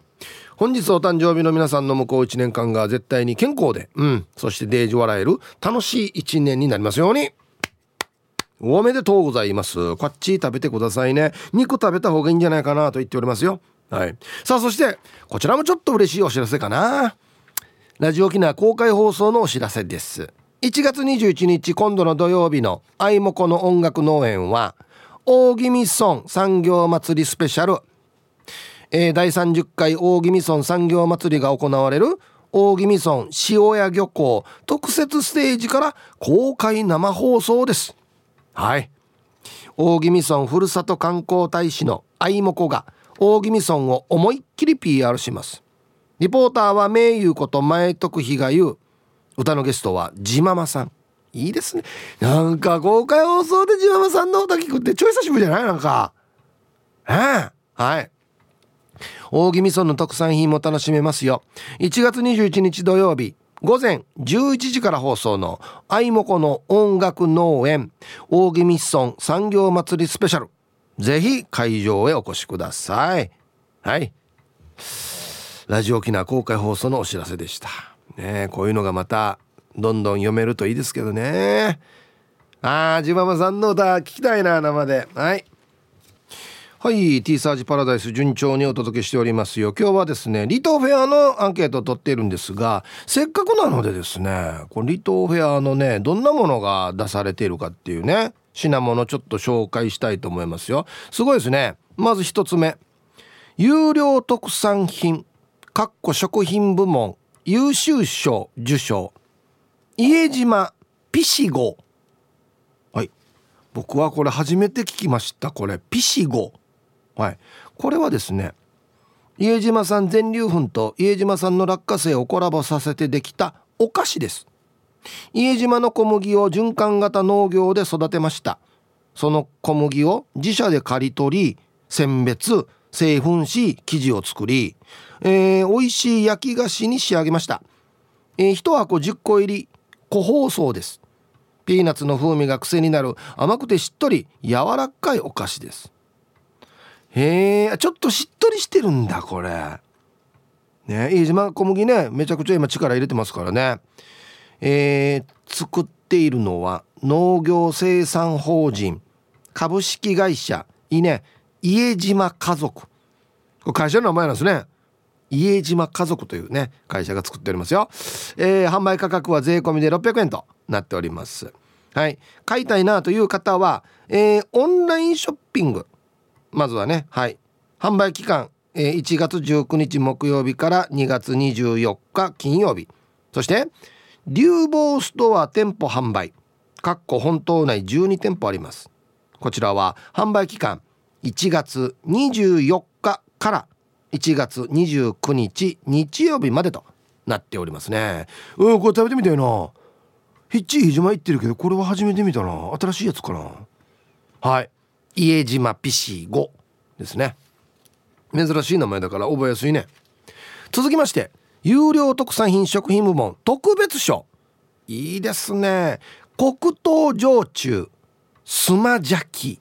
本日お誕生日の皆さんの向こう1年間が絶対に健康でうんそしてデージ笑える楽しい1年になりますようにおめでとうございます。こっち食べてくださいね。肉食べた方がいいんじゃないかなと言っておりますよ。はい。さあ、そして、こちらもちょっと嬉しいお知らせかな。ラジオ沖縄公開放送のお知らせです。1月21日、今度の土曜日のあいもこの音楽農園は、大宜味村産業祭りスペシャル。えー、第30回大宜味村産業祭りが行われる大宜味村塩屋漁港特設ステージから公開生放送です。はい。大宜味村ふるさと観光大使の愛もこが大宜味村を思いっきり PR します。リポーターは名優こと前徳比が言う。歌のゲストはジママさん。いいですね。なんか公開放送でジママさんの歌聞くってちょい久しぶりじゃない？なんか。ええ？はい。大宜味村の特産品も楽しめますよ。1月21日土曜日午前11時から放送の「あいもこの音楽農園大宜味村産業祭りスペシャル」ぜひ会場へお越しください。はい。ラジオ沖縄公開放送のお知らせでした。ねこういうのがまたどんどん読めるといいですけどね。あージママさんの歌聞きたいな生で。はい。はい T サージパラダイス順調にお届けしておりますよ。今日はですね離島フェアのアンケートを取っているんですがせっかくなのでですねこの離島フェアのねどんなものが出されているかっていうね品物ちょっと紹介したいと思いますよ。すごいですね。まず一つ目。有料特産品かっこ食品部門優秀賞受賞。家島ピシゴ。はい。僕はこれ初めて聞きましたこれ。ピシゴ。はい、これはですね家島産全粒粉と家島産の落花生をコラボさせてできたお菓子です。家島の小麦を循環型農業で育てました。その小麦を自社で刈り取り選別製粉し生地を作り、えー、美味しい焼き菓子に仕上げました、えー、1箱10個入り個包装です。ピーナッツの風味が癖になる甘くてしっとり柔らかいお菓子です。へえちょっとしっとりしてるんだこれ。ね飯島小麦ねめちゃくちゃ今力入れてますからね。えー、作っているのは農業生産法人株式会社いね。家島家族。これ会社の名前なんですね。家島家族というね会社が作っておりますよ、えー、販売価格は税込みで600円となっております。はい。買いたいなという方は、えー、オンラインショッピング。まずはねはい。販売期間、えー、1月19日木曜日から2月24日金曜日。そして流房ストア店舗販売かっこ本島内12店舗あります。こちらは販売期間1月24日から1月29日日曜日までとなっておりますね。うんこれ食べてみたいな。ヒッチー島行ってるけどこれは初めて見たな。新しいやつかな。はい。家島ピシー5ですね。珍しい名前だから覚えやすいね。続きまして有料特産品食品部門特別賞。いいですね。黒糖焼酎スマジャキ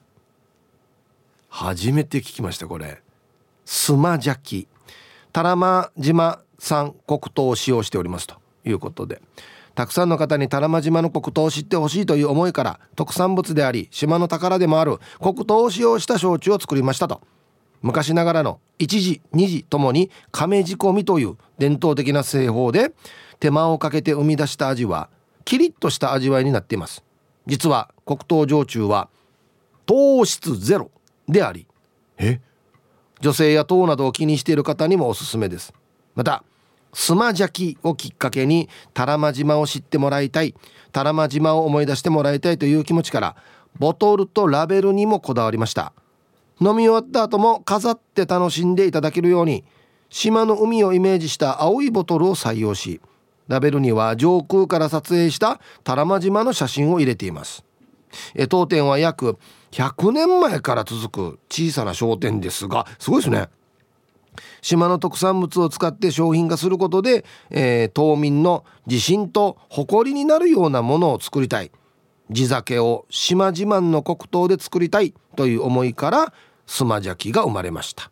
初めて聞きましたこれ。スマジャキ多良間島産黒糖を使用しておりますということで。たくさんの方に多良間島の黒糖を知ってほしいという思いから特産物であり島の宝でもある黒糖を使用した焼酎を作りましたと。昔ながらの1時2時ともに亀仕込みという伝統的な製法で手間をかけて生み出した味はキリッとした味わいになっています。実は黒糖焼酎は糖質ゼロでありえ？女性や糖などを気にしている方にもおすすめです。またスマジャキをきっかけにタラマ島を知ってもらいたいタラマ島を思い出してもらいたいという気持ちからボトルとラベルにもこだわりました。飲み終わった後も飾って楽しんでいただけるように島の海をイメージした青いボトルを採用しラベルには上空から撮影した多良間島の写真を入れています。え当店は約100年前から続く小さな商店ですがすごいですね。島の特産物を使って商品化することで、えー、島民の自信と誇りになるようなものを作りたい。地酒を島自慢の黒糖で作りたいという思いからスマジャキが生まれました。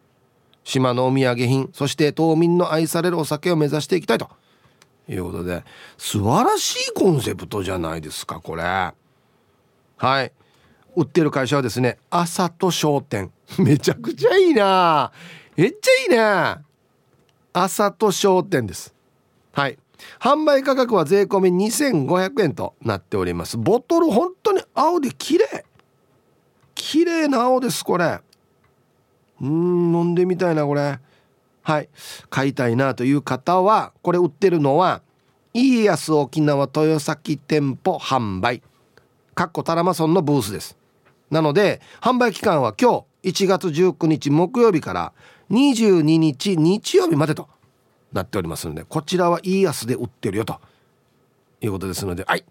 島のお土産品そして島民の愛されるお酒を目指していきたいと。いうことで素晴らしいコンセプトじゃないですかこれ。はい。売ってる会社はですね朝と商店。めちゃくちゃいいな。めっちゃいいね。朝と商店です。はい。販売価格は税込2500円となっております。ボトル本当に青で綺麗。綺麗な青ですこれ。うん飲んでみたいなこれ。はい。買いたいなという方はこれ売ってるのは家康沖縄豊崎店舗販売。かっこタラマソンのブースです。なので販売期間は今日1月19日木曜日から22日日曜日までとなっておりますのでこちらは家康で売ってるよということですのではい。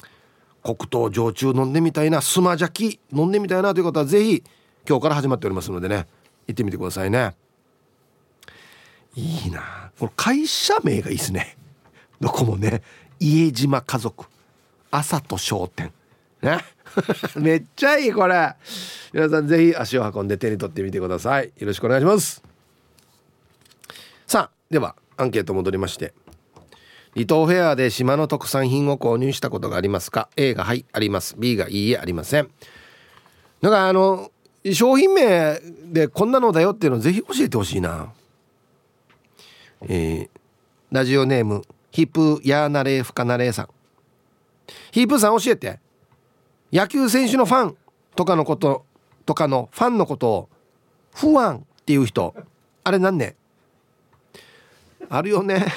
黒糖焼酎飲んでみたいなスマジャキ飲んでみたいなという方は是非今日から始まっておりますのでね行ってみてくださいね。いいな。この会社名がいいですね。どこもね。家島家族。朝と商店。ね。めっちゃいいこれ。皆さんぜひ足を運んで手に取ってみてください。よろしくお願いします。さあではアンケート戻りまして。離島フェアで島の特産品を購入したことがありますか？A がはいあります。B がいいえありません。だからあの商品名でこんなのだよっていうのをぜひ教えてほしいな。えー、ラジオネームヒープヤーナレーフカナレーさん。ヒープさん教えて。野球選手のファンとかのこととかのファンのことをファンっていう人あれなんね？あるよね。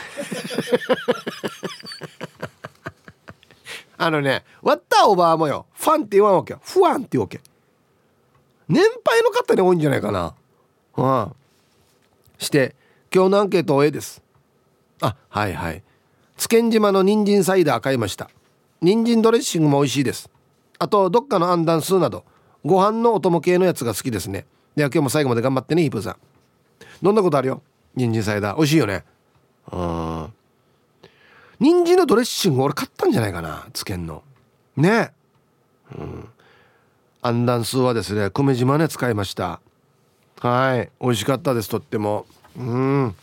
あのね割ったおばあもよ。ファンって言わんわけよ。ファンって言うわけ。年配の方に多いんじゃないかな。うん。して今日のアンケート A です。あはいはい。津堅島の人参サイダー買いました。人参ドレッシングも美味しいです。あとどっかのアンダンスーなどご飯のお供系のやつが好きですね。では今日も最後まで頑張ってねヒープーさん。どんなことあるよ？人参サイダー。美味しいよね。うん人参のドレッシング俺買ったんじゃないかな。つけんの。ね。うん。アンダンスーはですね久米島ね使いました。はい。美味しかったですとっても。うん。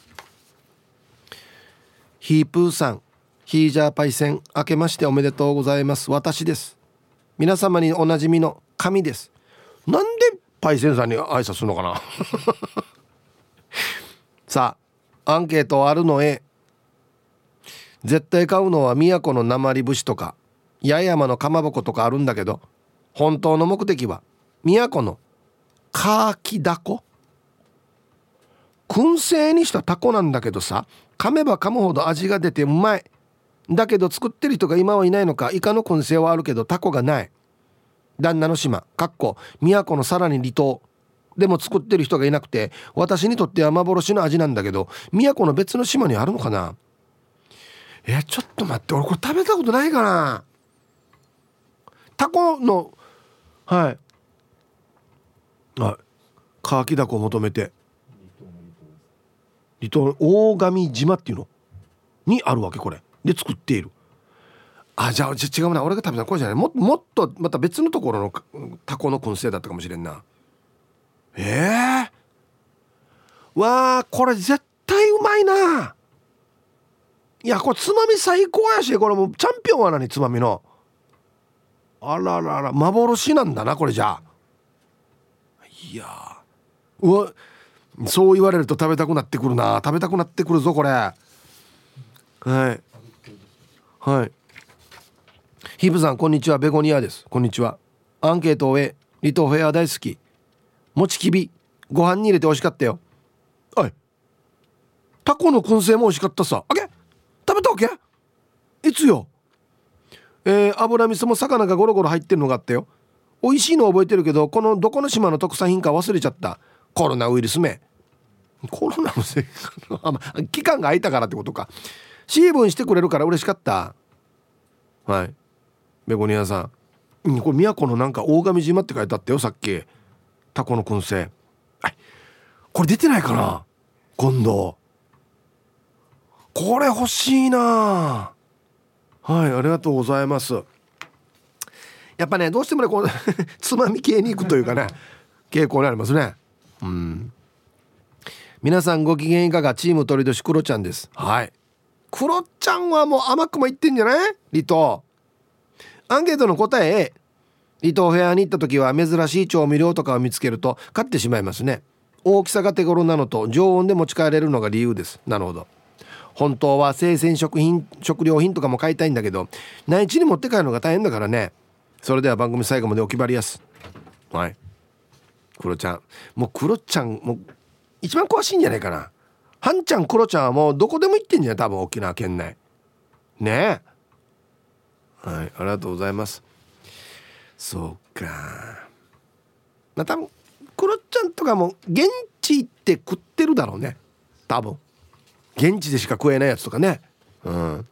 ヒープーさんヒージャーパイセン明けましておめでとうございます。私です。皆様におなじみの神です。なんでパイセンさんに挨拶するのかな？さあアンケートあるの A 絶対買うのは宮古の鉛節とか八重山のかまぼことかあるんだけど本当の目的は宮古のカーキダコ？燻製にしたタコなんだけどさ噛めば噛むほど味が出てうまい。だけど作ってる人が今はいないのかイカの燻製はあるけどタコがない。旦那の島かっこ宮古のさらに離島。でも作ってる人がいなくて私にとっては幻の味なんだけど宮古の別の島にあるのかな。えちょっと待って俺これ食べたことないかな。タコのはい。あカーキダコを求めて。離島大神島っていうの？にあるわけこれ。で作っている。あじゃあ違うな。俺が食べたこれじゃない。ももっとまた別のところのタコの燻製だったかもしれんな。ええー、わあこれ絶対うまいな。いやこれつまみ最高やしこれもうチャンピオンは何つまみの？あららら幻なんだなこれじゃあ。いやうわそう言われると食べたくなってくるな。食べたくなってくるぞこれ。はい。はい。ヒブさんこんにちは。ベゴニアです。こんにちは。アンケートを終え離島フェア大好き。もちきびご飯に入れて美味しかったよ。はい。タコの燻製も美味しかったさ。あげ食べたわけ？いつよ？えー、油味噌も魚がゴロゴロ入ってるのがあったよ。美味しいの覚えてるけどこのどこの島の特産品か忘れちゃった。コロナウイルスめ。コロナのせいかな期間が空いたからってことかシーブンしてくれるから嬉しかった。はい。ベゴニアさん。これ宮古のなんか大神島って書いてあったよさっき。タコの燻製。はい。これ出てないかな？今度。これ欲しいな。はいありがとうございます。やっぱねどうしてもねこう つまみ系に行くというかね傾向にありますね。うん。皆さんご機嫌いかが？チーム鳥年クロちゃんです。はい。クロちゃんはもう甘くもいってんじゃない？離島アンケートの答え A 離島フェアに行った時は珍しい調味料とかを見つけると買ってしまいますね。大きさが手頃なのと常温で持ち帰れるのが理由です。なるほど。本当は生鮮食品食料品とかも買いたいんだけど内地に持って帰るのが大変だからね。それでは番組最後までお決まりやす。はい。クロちゃん。もうクロちゃんもう一番詳しいんじゃないかな。はんちゃんクロちゃんはもうどこでも行ってんじゃん多分沖縄県内。ねえ。はいありがとうございます。そうか。まあ多分クロちゃんとかも現地行って食ってるだろうね。多分。現地でしか食えないやつとかね。うん。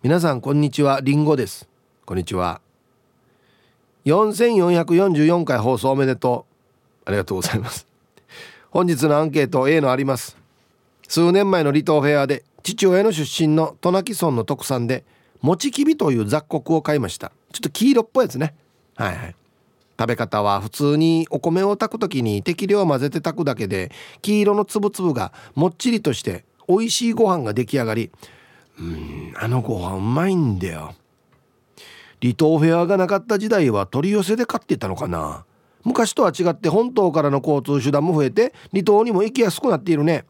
皆さんこんにちは。りんごです。こんにちは。4444回放送おめでとう。ありがとうございます。本日のアンケート A のあります。数年前の離島フェアで父親の出身の渡名喜村の特産でもちきびという雑穀を買いました。ちょっと黄色っぽいやつね。はいはい。食べ方は普通にお米を炊く時に適量混ぜて炊くだけで黄色の粒々がもっちりとして美味しいご飯が出来上がりうんあのご飯うまいんだよ。離島フェアがなかった時代は取り寄せで買ってたのかな。昔とは違って本島からの交通手段も増えて離島にも行きやすくなっているね。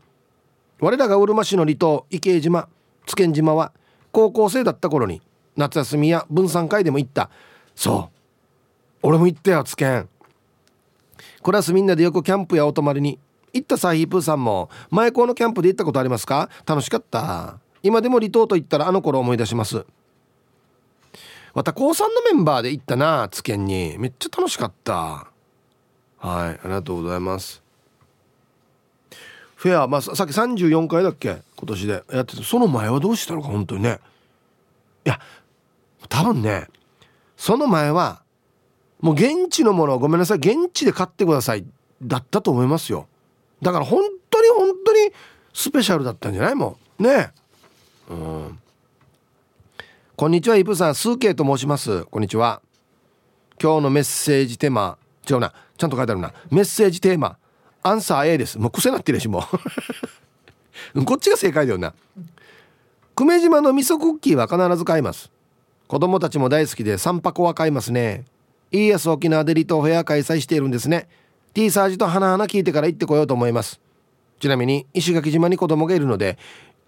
我らがうるま市の離島池江島津堅島は高校生だった頃に夏休みや分散会でも行った。そう。俺も行ったよ津堅。クラスみんなでよくキャンプやお泊まりに行ったサーヒープーさんも前校のキャンプで行ったことありますか？楽しかった。今でも離島と言ったらあの頃思い出します。また高3のメンバーで行ったな津堅に。めっちゃ楽しかった。はいありがとうございます。フェアまあさっき34回だっけ？今年で。やっててその前はどうしたのか？本当にね。いや多分ねその前はもう現地のものごめんなさい現地で買ってくださいだったと思いますよ。だから本当に本当にスペシャルだったんじゃない？もんね。うん。こんにちはイブさん。スーケイと申します。こんにちは。今日のメッセージテーマ違うな。ちゃんと書いてあるな。メッセージテーマ。アンサー A です。もう癖なってるしもう。こっちが正解だよな。久米島の味噌クッキーは必ず買います。子供たちも大好きで3箱は買いますね。いいや沖縄で離島フェア開催しているんですね。T サージと花々聞いてから行ってこようと思います。ちなみに石垣島に子供がいるので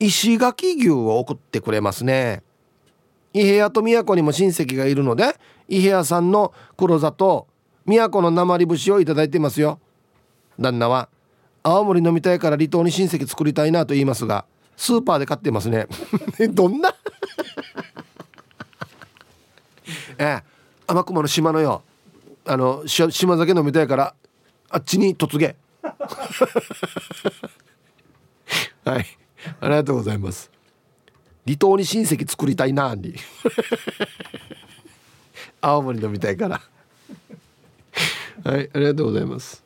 石垣牛を送ってくれますね。伊平屋と宮古にも親戚がいるので伊平屋さんの黒座と宮古の鉛節をいただいてますよ。旦那は青森飲みたいから離島に親戚作りたいなと言いますがスーパーで買ってますね。どんな？ええ天熊の島のよあの島酒飲みたいからあっちに突撃 はい。ありがとうございます。離島に親戚作りたいなに。青森飲みたいから。はいありがとうございます。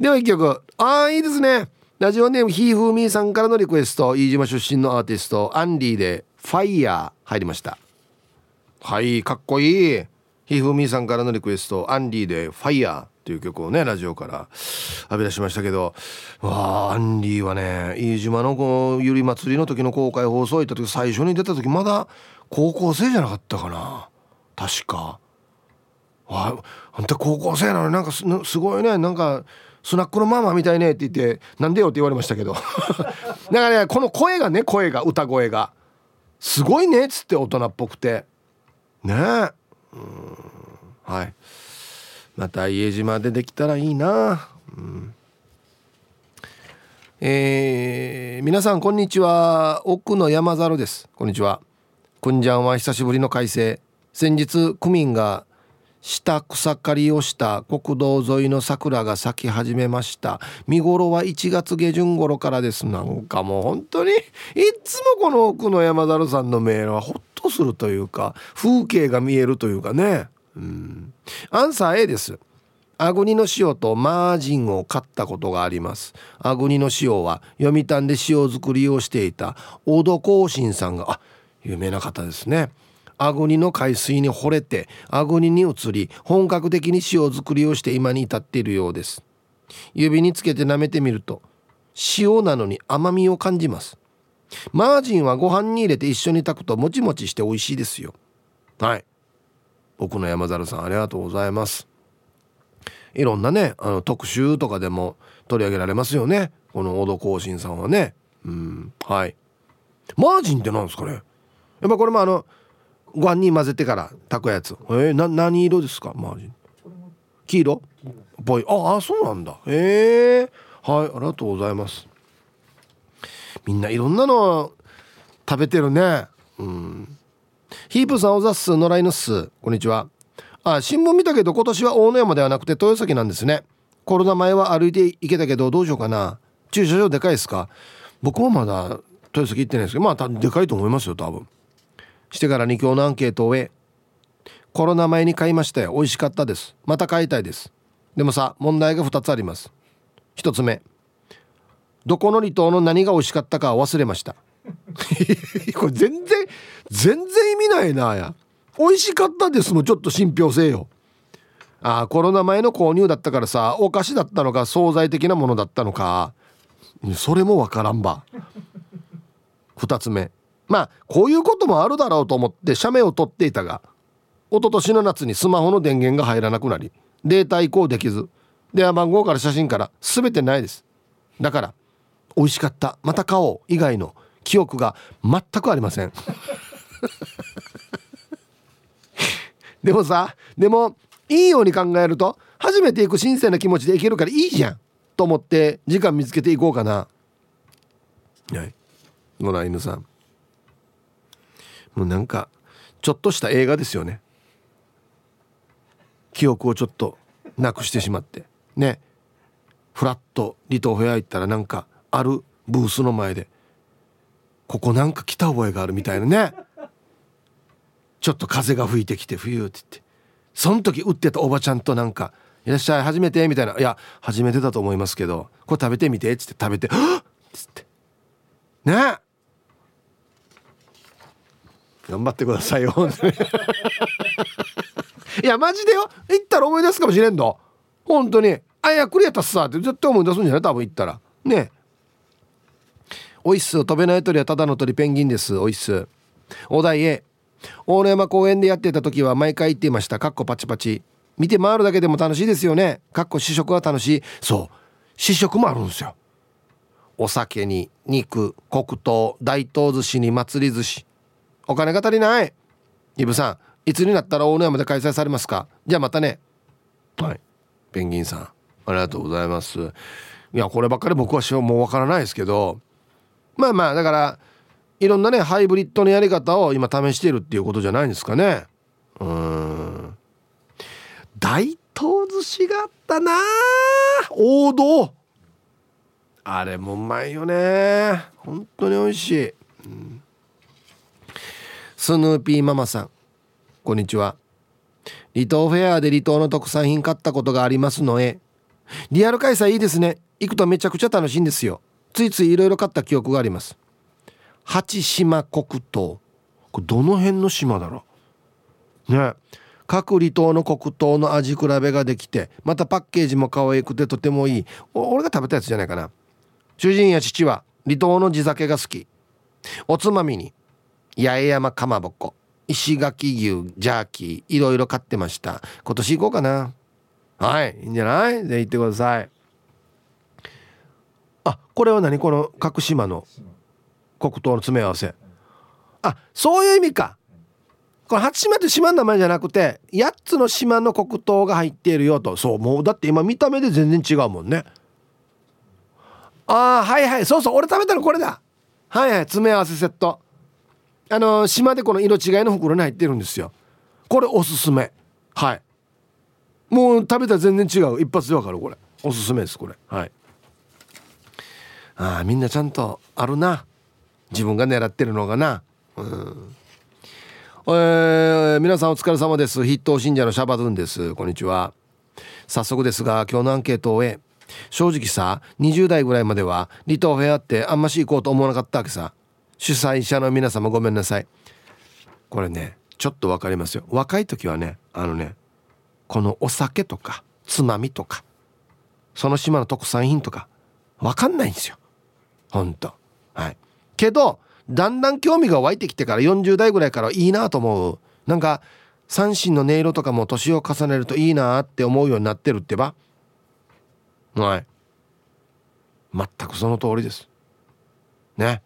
では一曲。ああいいですね。ラジオネームひーふーみーさんからのリクエスト。飯島出身のアーティストアンディで「ファイヤー入りました。はいかっこいい。ひふみさんからのリクエスト。アンディで「ファイヤーっていう曲をねラジオから浴び出しましたけど。わあアンディはね飯島のこうゆり祭りの時の公開放送行った時最初に出た時まだ高校生じゃなかったかな。確か。ああんた高校生なのになんかすごいね。なんかスナックのママみたいね。って言ってなんでよって言われましたけど。だからねこの声がね声が歌声が。すごいねっつって大人っぽくて。ね。えうん。はい。また家島でできたらいいな。うん。えー、皆さんこんにちは。奥の山猿です。こんにちは。くんじゃんは久しぶりの改正。先日区民が下草刈りをした国道沿いの桜が咲き始めました。見頃は1月下旬頃からです。なんかもう本当にいつもこの奥の山猿さんのメールはほっとするというか風景が見えるというかね。うん。アンサー A です。アグニの塩とマージンを買ったことがあります。アグニの塩は読谷で塩作りをしていた小戸光信さんがあ有名な方ですね。アゴニの海水に惚れてアゴニに移り本格的に塩作りをして今に至っているようです。指につけて舐めてみると塩なのに甘みを感じます。マージンはご飯に入れて一緒に炊くともちもちして美味しいですよ。はい。僕の山猿さんありがとうございます。いろんなねあの特集とかでも取り上げられますよね。この小戸行進さんはね。うん。はい。マージンって何ですかね？やっぱこれもあのご飯に混ぜてから炊くやつ。えー、な何色ですか？周り黄色？ぽいああそうなんだ。へえはいありがとうございます。みんないろんなの食べてるね。うん。ヒープさんおざっす野良犬っす。こんにちは。あ新聞見たけど今年は大野山ではなくて豊崎なんですね。コロナ前は歩いて行けたけどどうしようかな。駐車場でかいですか？僕もまだ豊崎行ってないですけどまあでかいと思いますよ多分。してから2強のアンケートを終えコロナ前に買いましたよ美味しかったです。また買いたいです。でもさ問題が2つあります。1つ目どこの離島の何が美味しかったか忘れました。これ全然全然意味ないなや。美味しかったですもちょっと信憑性よ。ああコロナ前の購入だったからさお菓子だったのか惣菜的なものだったのか。それもわからんば。2つ目まあこういうこともあるだろうと思って写メを撮っていたが一昨年の夏にスマホの電源が入らなくなりデータ移行できず電話番号から写真から全てないです。だから美味しかったまた買おう以外の記憶が全くありません。でもさでもいいように考えると初めて行く新鮮な気持ちで行けるからいいじゃんと思って時間見つけていこうかな。はい。野良犬さん。もうなんかちょっとした映画ですよね。記憶をちょっとなくしてしまって。ね。フラット離島フェア行ったらなんかあるブースの前でここなんか来た覚えがあるみたいなね。ちょっと風が吹いてきて冬って言って。その時売ってたおばちゃんとなんか「いらっしゃい初めて」みたいな「いや初めてだと思いますけどこれ食べてみて」っつって食べて「はっ!」っつって。ね。頑張ってくださいよ。いやマジでよ。行ったら思い出すかもしれんの。本当に。あいやクリアたっさって絶対思い出すんじゃない？多分行ったら。ね。おいっす飛べない鳥はただの鳥ペンギンです。おいっすお題 A 大野山公園でやってた時は毎回言っていました。かっこパチパチ。見て回るだけでも楽しいですよね。かっこ試食は楽しい。そう。試食もあるんですよ。お酒に肉黒糖大東寿司に祭り寿司。お金が足りない。イブさんいつになったら大野山で開催されますか？じゃあまたね。はい。ペンギンさんありがとうございます。いやこればっかり僕はもうわからないですけど。まあまあだからいろんなねハイブリッドのやり方を今試しているっていうことじゃないんですかね。うん。大東寿司があったな。王道。あれもうまいよね。本当に美味しい、うん、スヌーピーママさん。こんにちは。離島フェアで離島の特産品買ったことがありますのへリアル開催いいですね。行くとめちゃくちゃ楽しいんですよ。ついついいろいろ買った記憶があります。八島黒糖。これどの辺の島だろう？ね。各離島の黒糖の味比べができてまたパッケージも可愛くてとてもいい。俺が食べたやつじゃないかな。主人や父は離島の地酒が好き。おつまみに。八重山かまぼこ石垣牛ジャーキーいろいろ買ってました。今年行こうかな。はいいいんじゃない？で行ってください。あこれは何？この角島の黒糖の詰め合わせ。あそういう意味か。これ初島って島の名前じゃなくて8つの島の黒糖が入っているよと。そうもうだって今見た目で全然違うもんね。ああはいはい。そうそう俺食べたのこれだ。はいはい詰め合わせセット。あの、島でこの色違いの袋に入ってるんですよ。これおすすめ。はい。もう食べたら全然違う。一発でわかるこれ。おすすめですこれ。はい。ああみんなちゃんとあるな。自分が狙ってるのがな。うん。えー、皆さんお疲れ様です。筆頭信者のシャバドゥンです。こんにちは。早速ですが今日のアンケートを終え正直さ20代ぐらいまでは離島フェアってあんまし行こうと思わなかったわけさ。主催者の皆様ごめんなさい。これねちょっと分かりますよ。若い時はねあのねこのお酒とかつまみとかその島の特産品とか分かんないんですよ。ほんとはい。けどだんだん興味が湧いてきてから40代ぐらいからいいなと思う。なんか三振の音色とかも年を重ねるといいなって思うようになってるってば。はい。全くその通りです。ね。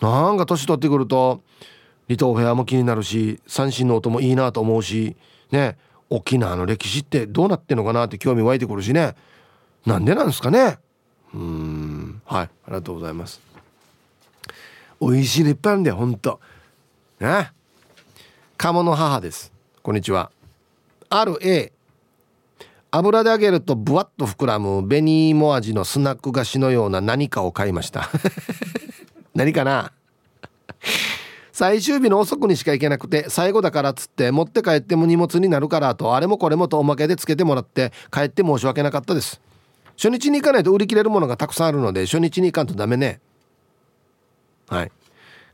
なんか年取ってくると離島フェアも気になるし三振の音もいいなと思うしね沖縄の歴史ってどうなってんのかなって興味湧いてくるしね。なんでなんですかね。うん。はい。ありがとうございます。美味しいのいっぱいあるんだよほんと。ね。鴨の母です。こんにちは。ある A 油で揚げるとブワッと膨らむ紅芋味のスナック菓子のような何かを買いました。何かな？最終日の遅くにしか行けなくて最後だからっつって持って帰っても荷物になるからとあれもこれもとおまけでつけてもらって帰って申し訳なかったです。初日に行かないと売り切れるものがたくさんあるので初日に行かんとダメね。はい。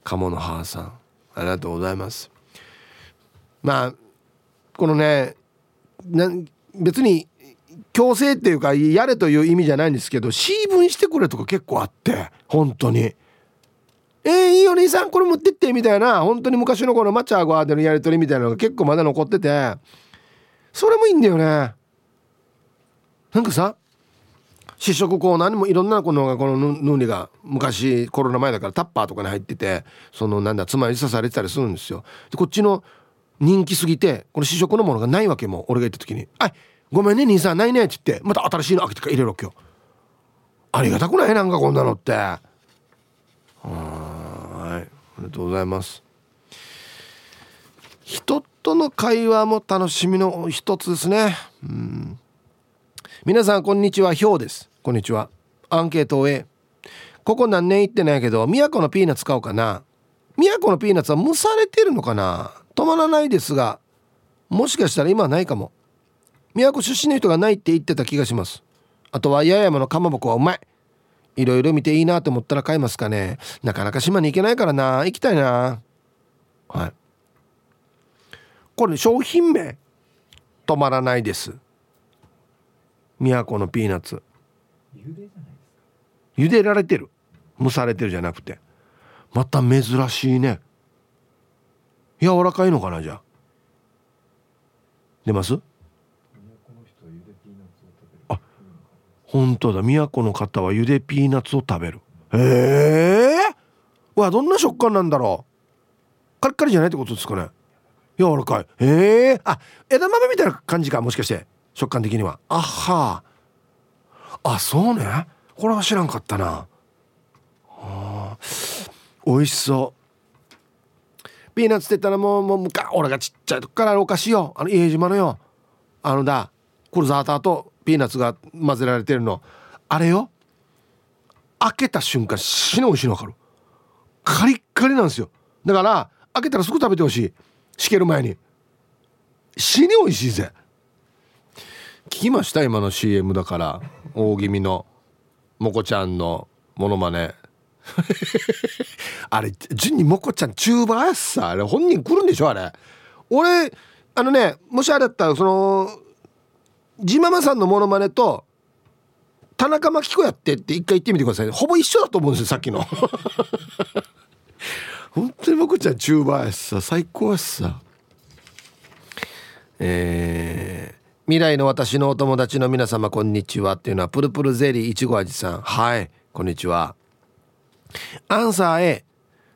鴨の母さんありがとうございます。まあこのね別に強制っていうかやれという意味じゃないんですけどシー分してくれとか結構あって本当に。えー、いいよ兄さんこれ持ってってみたいな。本当に昔のこのマチャーゴアでのやり取りみたいなのが結構まだ残ってて。それもいいんだよね。なんかさ試食コーナーにもいろんなこのこのヌーニが昔コロナ前だからタッパーとかに入っててそのなんだつまり刺されてたりするんですよ。でこっちの人気すぎてこの試食のものがないわけも俺が行った時に「あごめんね兄さんないね」って言ってまた新しいの開けてから入れるわけよ。ありがたくない？なんかこんなのって。はいありがとうございます。人との会話も楽しみの一つですね。うん。皆さんこんにちはひょうです。こんにちは。アンケートを終えここ何年行ってないけど宮古のピーナッツ買おうかな。宮古のピーナッツは蒸されてるのかな。止まらないですがもしかしたら今はないかも。宮古出身の人がないって言ってた気がします。あとは八重山のかまぼこはうまい。いろいろ見ていいなと思ったら買いますかね。なかなか島に行けないからな。行きたいな。はい。これ商品名。止まらないです。都のピーナッツ。茹でられてる。蒸されてるじゃなくて。また珍しいね。柔らかいのかなじゃ出ますあ本当だ。都の方はゆでピーナッツを食べる。ええ。ー、わどんな食感なんだろう。カリカリじゃないってことですかね。柔らかい。ええ。ー、あ枝豆みたいな感じかもしかして食感的には。あは。あそうね。これは知らんかったな。あ美味しそう。ピーナッツって言ったらもうもう俺がちっちゃい時からあるお菓子よ。あの家島のよ。あのだクルザーターとピーナッツが混ぜられてるの。あれよ。開けた瞬間死の美味しいの分かる。カリッカリなんですよ。だから開けたらすぐ食べてほしい。しける前に。死に美味しいぜ。聞きました？今の CM だから。大気味の。もこちゃんの。モノマネ。あれ順にもこちゃんチューバーやさ。あれ本人来るんでしょ？あれ。俺あのねもしあれだったらそのジママさんのモノマネと田中真紀子やってって一回言ってみてください。ほぼ一緒だと思うんですよさっきの。本当に僕ちゃんチューバーやさ最高やさ。えー、未来の私のお友達の皆様こんにちはっていうのはプルプルゼリーいちご味さん。はいこんにちは。アンサー A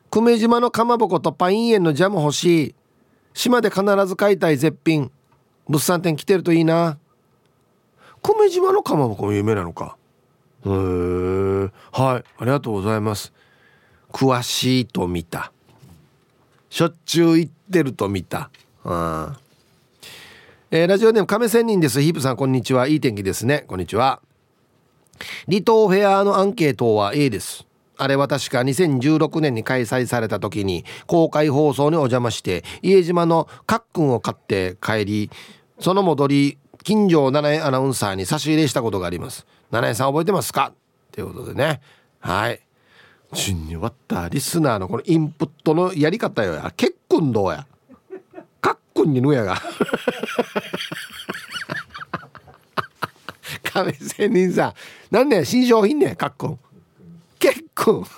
久米島のかまぼことパイン園のジャム欲しい。島で必ず買いたい絶品。物産展来てるといいな。久米島のかまぼこも有名なのか。へえはい。ありがとうございます。詳しいと見た。しょっちゅう行ってると見た。あえー、ラジオネーム亀仙人です。ヒープさんこんにちは。いい天気ですね。こんにちは。離島フェアのアンケートは A です。あれは確か2016年に開催された時に公開放送にお邪魔して家島のカックンを買って帰りその戻り金城七重アナウンサーに差し入れしたことがあります。七重さん覚えてますか？ということでね。はい。順に終わったリスナーのこのインプットのやり方よや。結婚どうや？カックンにぬやが。亀仙人さん。なんね新商品ね？カックン結構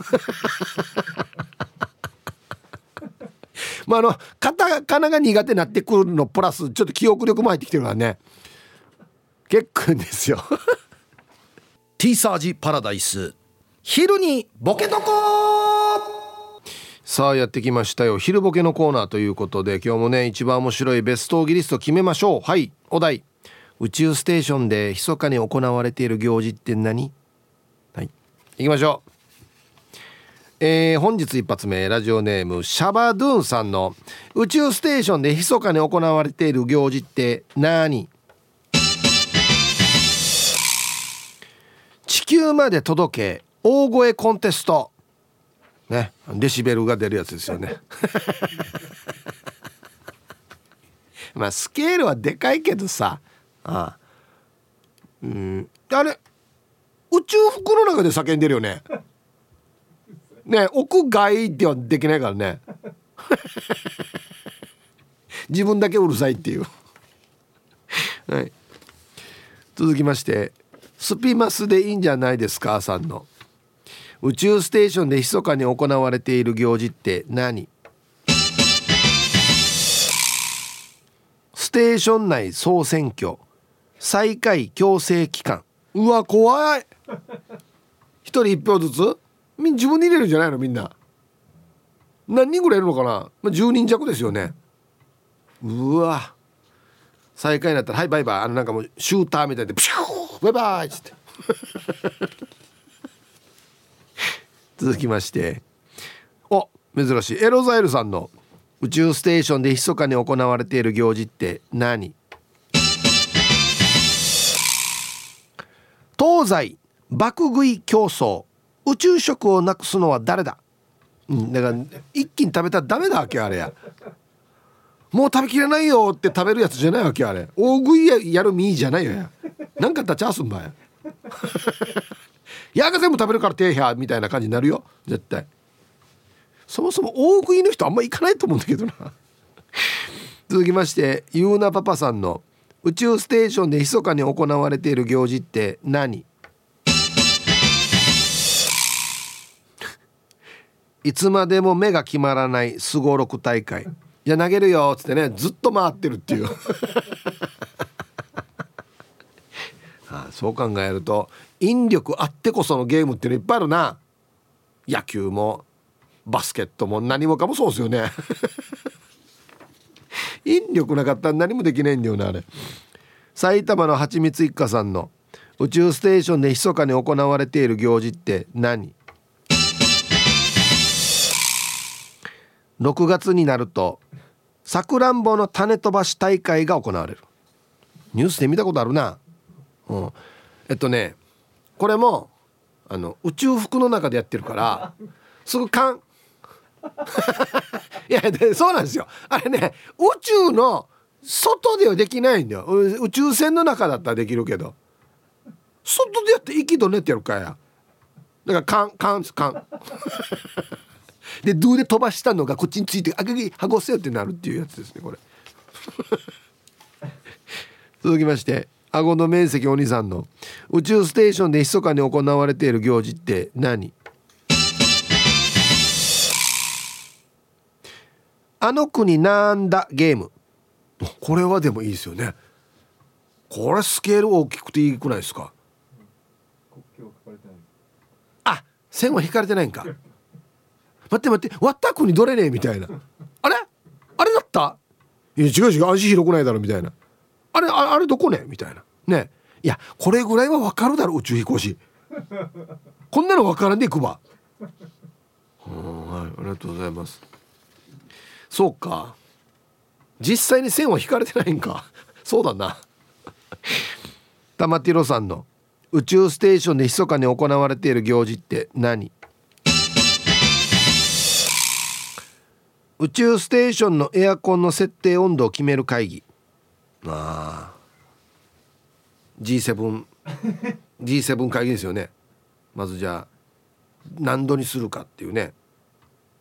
まああのカタカナが苦手になってくるのプラスちょっと記憶力も入ってきてるからね。結構ですよ。ティーサージパラダイス。昼にボケとこさあやってきましたよ。昼ボケのコーナーということで今日もね一番面白いベストギリスト決めましょう。はいお題。宇宙ステーションで密かに行われている行事って何？はい行きましょう。えー、本日一発目ラジオネームシャバドゥンさんの宇宙ステーションで密かに行われている行事って何？地球まで届け大声コンテスト。ねデシベルが出るやつですよね。まあスケールはでかいけどさ。ああ。うん。あれ宇宙服の中で叫んでるよね。ね屋外ではできないからね。自分だけうるさいっていう。はい。続きまして。スピマスでいいんじゃないですかさんの。宇宙ステーションで密かに行われている行事って何？ステーション内総選挙。再開強制期間うわ怖い。一人一票ずつ？自分で入れるんじゃないのみんな。何人ぐらいいるのかな、まあ、10人弱ですよね。うわ。再開になったら「はいバイバイ」あのなんかもうシューターみたいで「プシュー。バイバイ」っつって続きまして。お珍しい。エロザイルさんの宇宙ステーションで密かに行われている行事って何？東西爆食い競争。宇宙食をなくすのは誰だ、うん、だから一気に食べたらダメだわけあれや。もう食べきれないよって食べるやつじゃないわけあれ。大食いやる身じゃないよや。なんかったチャンスんばや？やが全部食べるから手やみたいな感じになるよ。絶対。そもそも大食いの人あんま行かないと思うんだけどな。続きましてゆうなパパさんの宇宙ステーションで密かに行われている行事って何？いつまでも目が決まらないすごろく大会。じゃ投げるよっつってねずっと回ってるっていう。そう考えると引力あってこそのゲームっていうのいっぱいあるな。野球もバスケットも何もかもそうですよね。引力なかったら何もできないんだよなあれ。埼玉のはちみつ一家さんの宇宙ステーションで密かに行われている行事って何？6月になるとさくらんぼの種飛ばし大会が行われる。ニュースで見たことあるな、うん、えっとねこれもあの宇宙服の中でやってるからすぐ缶 いやそうなんですよ。あれね宇宙の外ではできないんだよ。宇宙船の中だったらできるけど。外でやって息とねってやるかや。だからカンカンカンでドゥで飛ばしたのがこっちについてあげげはごせよってなるっていうやつですねこれ。続きまして。顎の面積お兄さんの。宇宙ステーションで密かに行われている行事って何？あの国なんだゲーム。これはでもいいですよね。これスケール大きくていいくないですか？あ線は引かれてないんか。待って待って割った国どれねみたいな。あれ？あれだった？いや違う違う足広くないだろみたいなあれあれどこね？みたいな。ね。いやこれぐらいは分かるだろ宇宙飛行士。こんなの分からんでいくばはい。ありがとうございます。そうか。実際に線は引かれてないんか。そうだな。玉ティロさんの宇宙ステーションで密かに行われている行事って何？宇宙ステーションのエアコンの設定温度を決める会議。ああ G7 G7 会議ですよね。まずじゃあ何度にするかっていうね。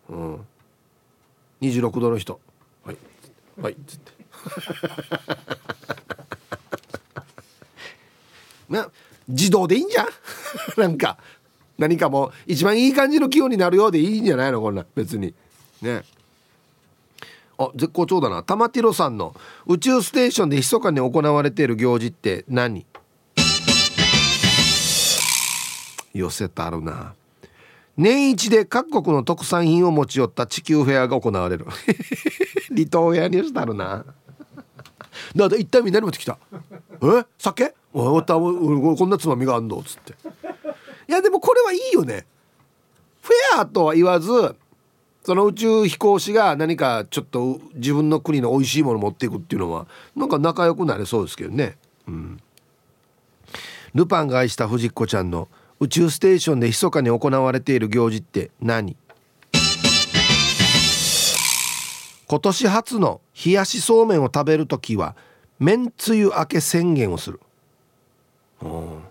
うん。26度の人。はい。はい。っつってな自動でいいんじゃん？なんか何かもう一番いい感じの気温になるようでいいんじゃないの？こんな別に。ねあ絶好調だな。玉ティロさんの宇宙ステーションで密かに行われている行事って何？寄せたるな。年一で各国の特産品を持ち寄った地球フェアが行われる。離島フェアにしたるな。だって一体みんなに持ってきた。え？酒？おたこんなつまみがあんの？っつって。いやでもこれはいいよね。フェアとは言わずその宇宙飛行士が何かちょっと自分の国の美味しいもの持っていくっていうのはなんか仲良くなれそうですけどね。うん、ルパンが愛した藤子ちゃんの宇宙ステーションで密かに行われている行事って何？今年初の冷やしそうめんを食べる時はめんつゆ明け宣言をする、うん、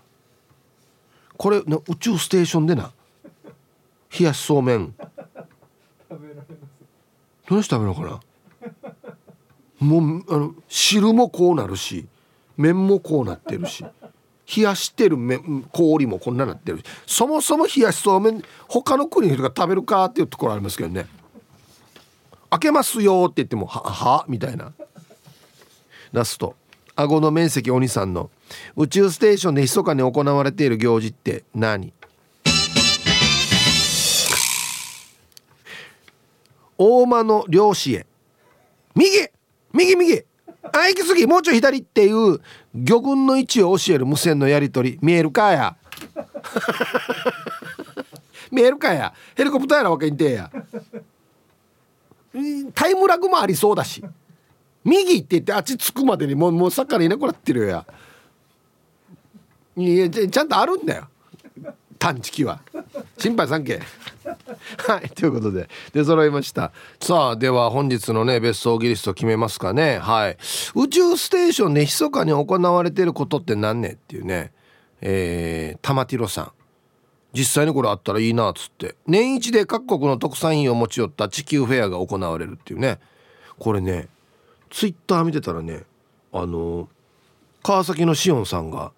これ宇宙ステーションでな。冷やしそうめん。どうして食べるのかな？もうあの汁もこうなるし麺もこうなってるし冷やしてる麺氷もこんななってるそもそも冷やしそうめん他の国の人が食べるかっていうところありますけどね。開けますよって言ってもははみたいな。ラスト。顎の面積お兄さんの。宇宙ステーションで密かに行われている行事って何？大間の漁師へ。右右右。あ行き過ぎもうちょい左。っていう魚群の位置を教える無線のやり取り。見えるかや。見えるかや。ヘリコプターやらわけんてや。タイムラグもありそうだし。右って言ってあっち着くまでにもうもうさっからいなくなってるや。いやちゃんとあるんだよ。探知機は。心配さんけ。はいということで。出揃いました。さあでは本日のね別荘ギリスト決めますかね。はい。宇宙ステーションで密かに行われてることって何ねっていうね。えー、玉ティロさん。実際にこれあったらいいなっつって。年一で各国の特産品を持ち寄った地球フェアが行われるっていうね。これねツイッター見てたらねあの川崎のしおんさんが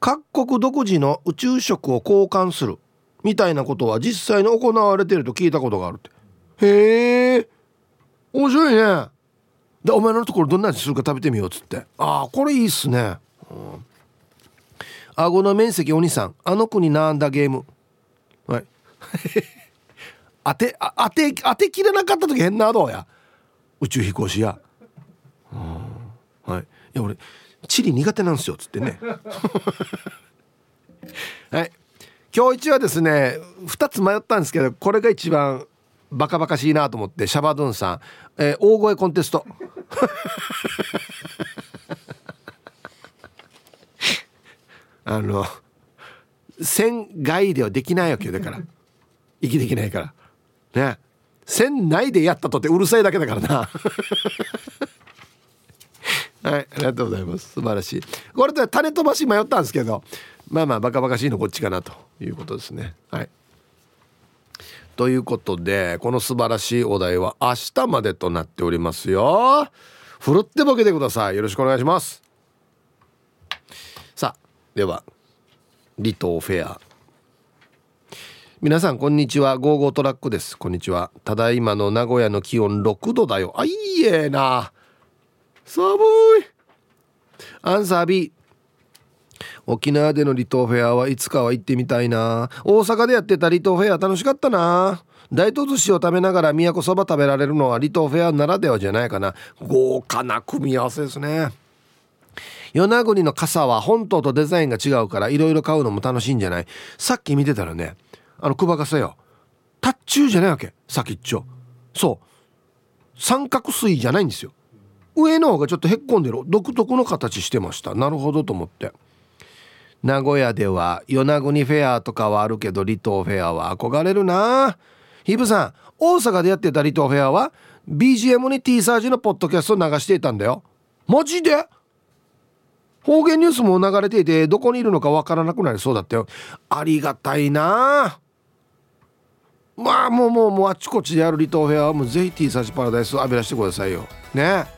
各国独自の宇宙食を交換する。みたいなことは実際に行われてると聞いたことがあるって。へえ。面白いね。でお前のところどんな味するか食べてみようっつって。ああこれいいっすね、うん、顎の面積お兄さん。あの子になんだゲーム。はい。当て当て当てきれなかった時変などうや。宇宙飛行士や、うん、はい。いや俺地理苦手なんですよっつってね。はい。今日一はですね2つ迷ったんですけどこれが一番バカバカしいなと思ってシャバドゥンさん、えー、大声コンテスト。あの線外ではできないわけだから。息できないから。ね。線内でやったとってうるさいだけだからな。はいありがとうございます。素晴らしい。これで種飛ばし迷ったんですけどまあまあバカバカしいのこっちかなということですね。はい。ということでこの素晴らしいお題は明日までとなっておりますよ。ふるってボケてください。よろしくお願いします。さあでは離島フェア。皆さんこんにちは。ゴーゴートラックです。こんにちは。ただいまの名古屋の気温6度だよ。あいいえな。寒い。アンサー B 沖縄での離島フェアはいつかは行ってみたいな。大阪でやってた離島フェア楽しかったな。大東寿司を食べながら宮古そば食べられるのは離島フェアならではじゃないかな。豪華な組み合わせですね。与那国の傘は本島とデザインが違うからいろいろ買うのも楽しいんじゃない？さっき見てたらねあのクバ傘よ。達中じゃないわけ。先っちょ。そう。三角錐じゃないんですよ。上の方がちょっとへっこんでる。独特の形してました。なるほどと思って。名古屋では与那国フェアとかはあるけど離島フェアは憧れるな。ヒブさん大阪でやってた離島フェアは BGM に T サージのポッドキャストを流していたんだよ。マジで？方言ニュースも流れていてどこにいるのかわからなくなりそうだったよ。ありがたいな。まあもうもうもうあっちこっちでやる離島フェアはもうぜひ T サージパラダイス浴びらしてくださいよ。ね。え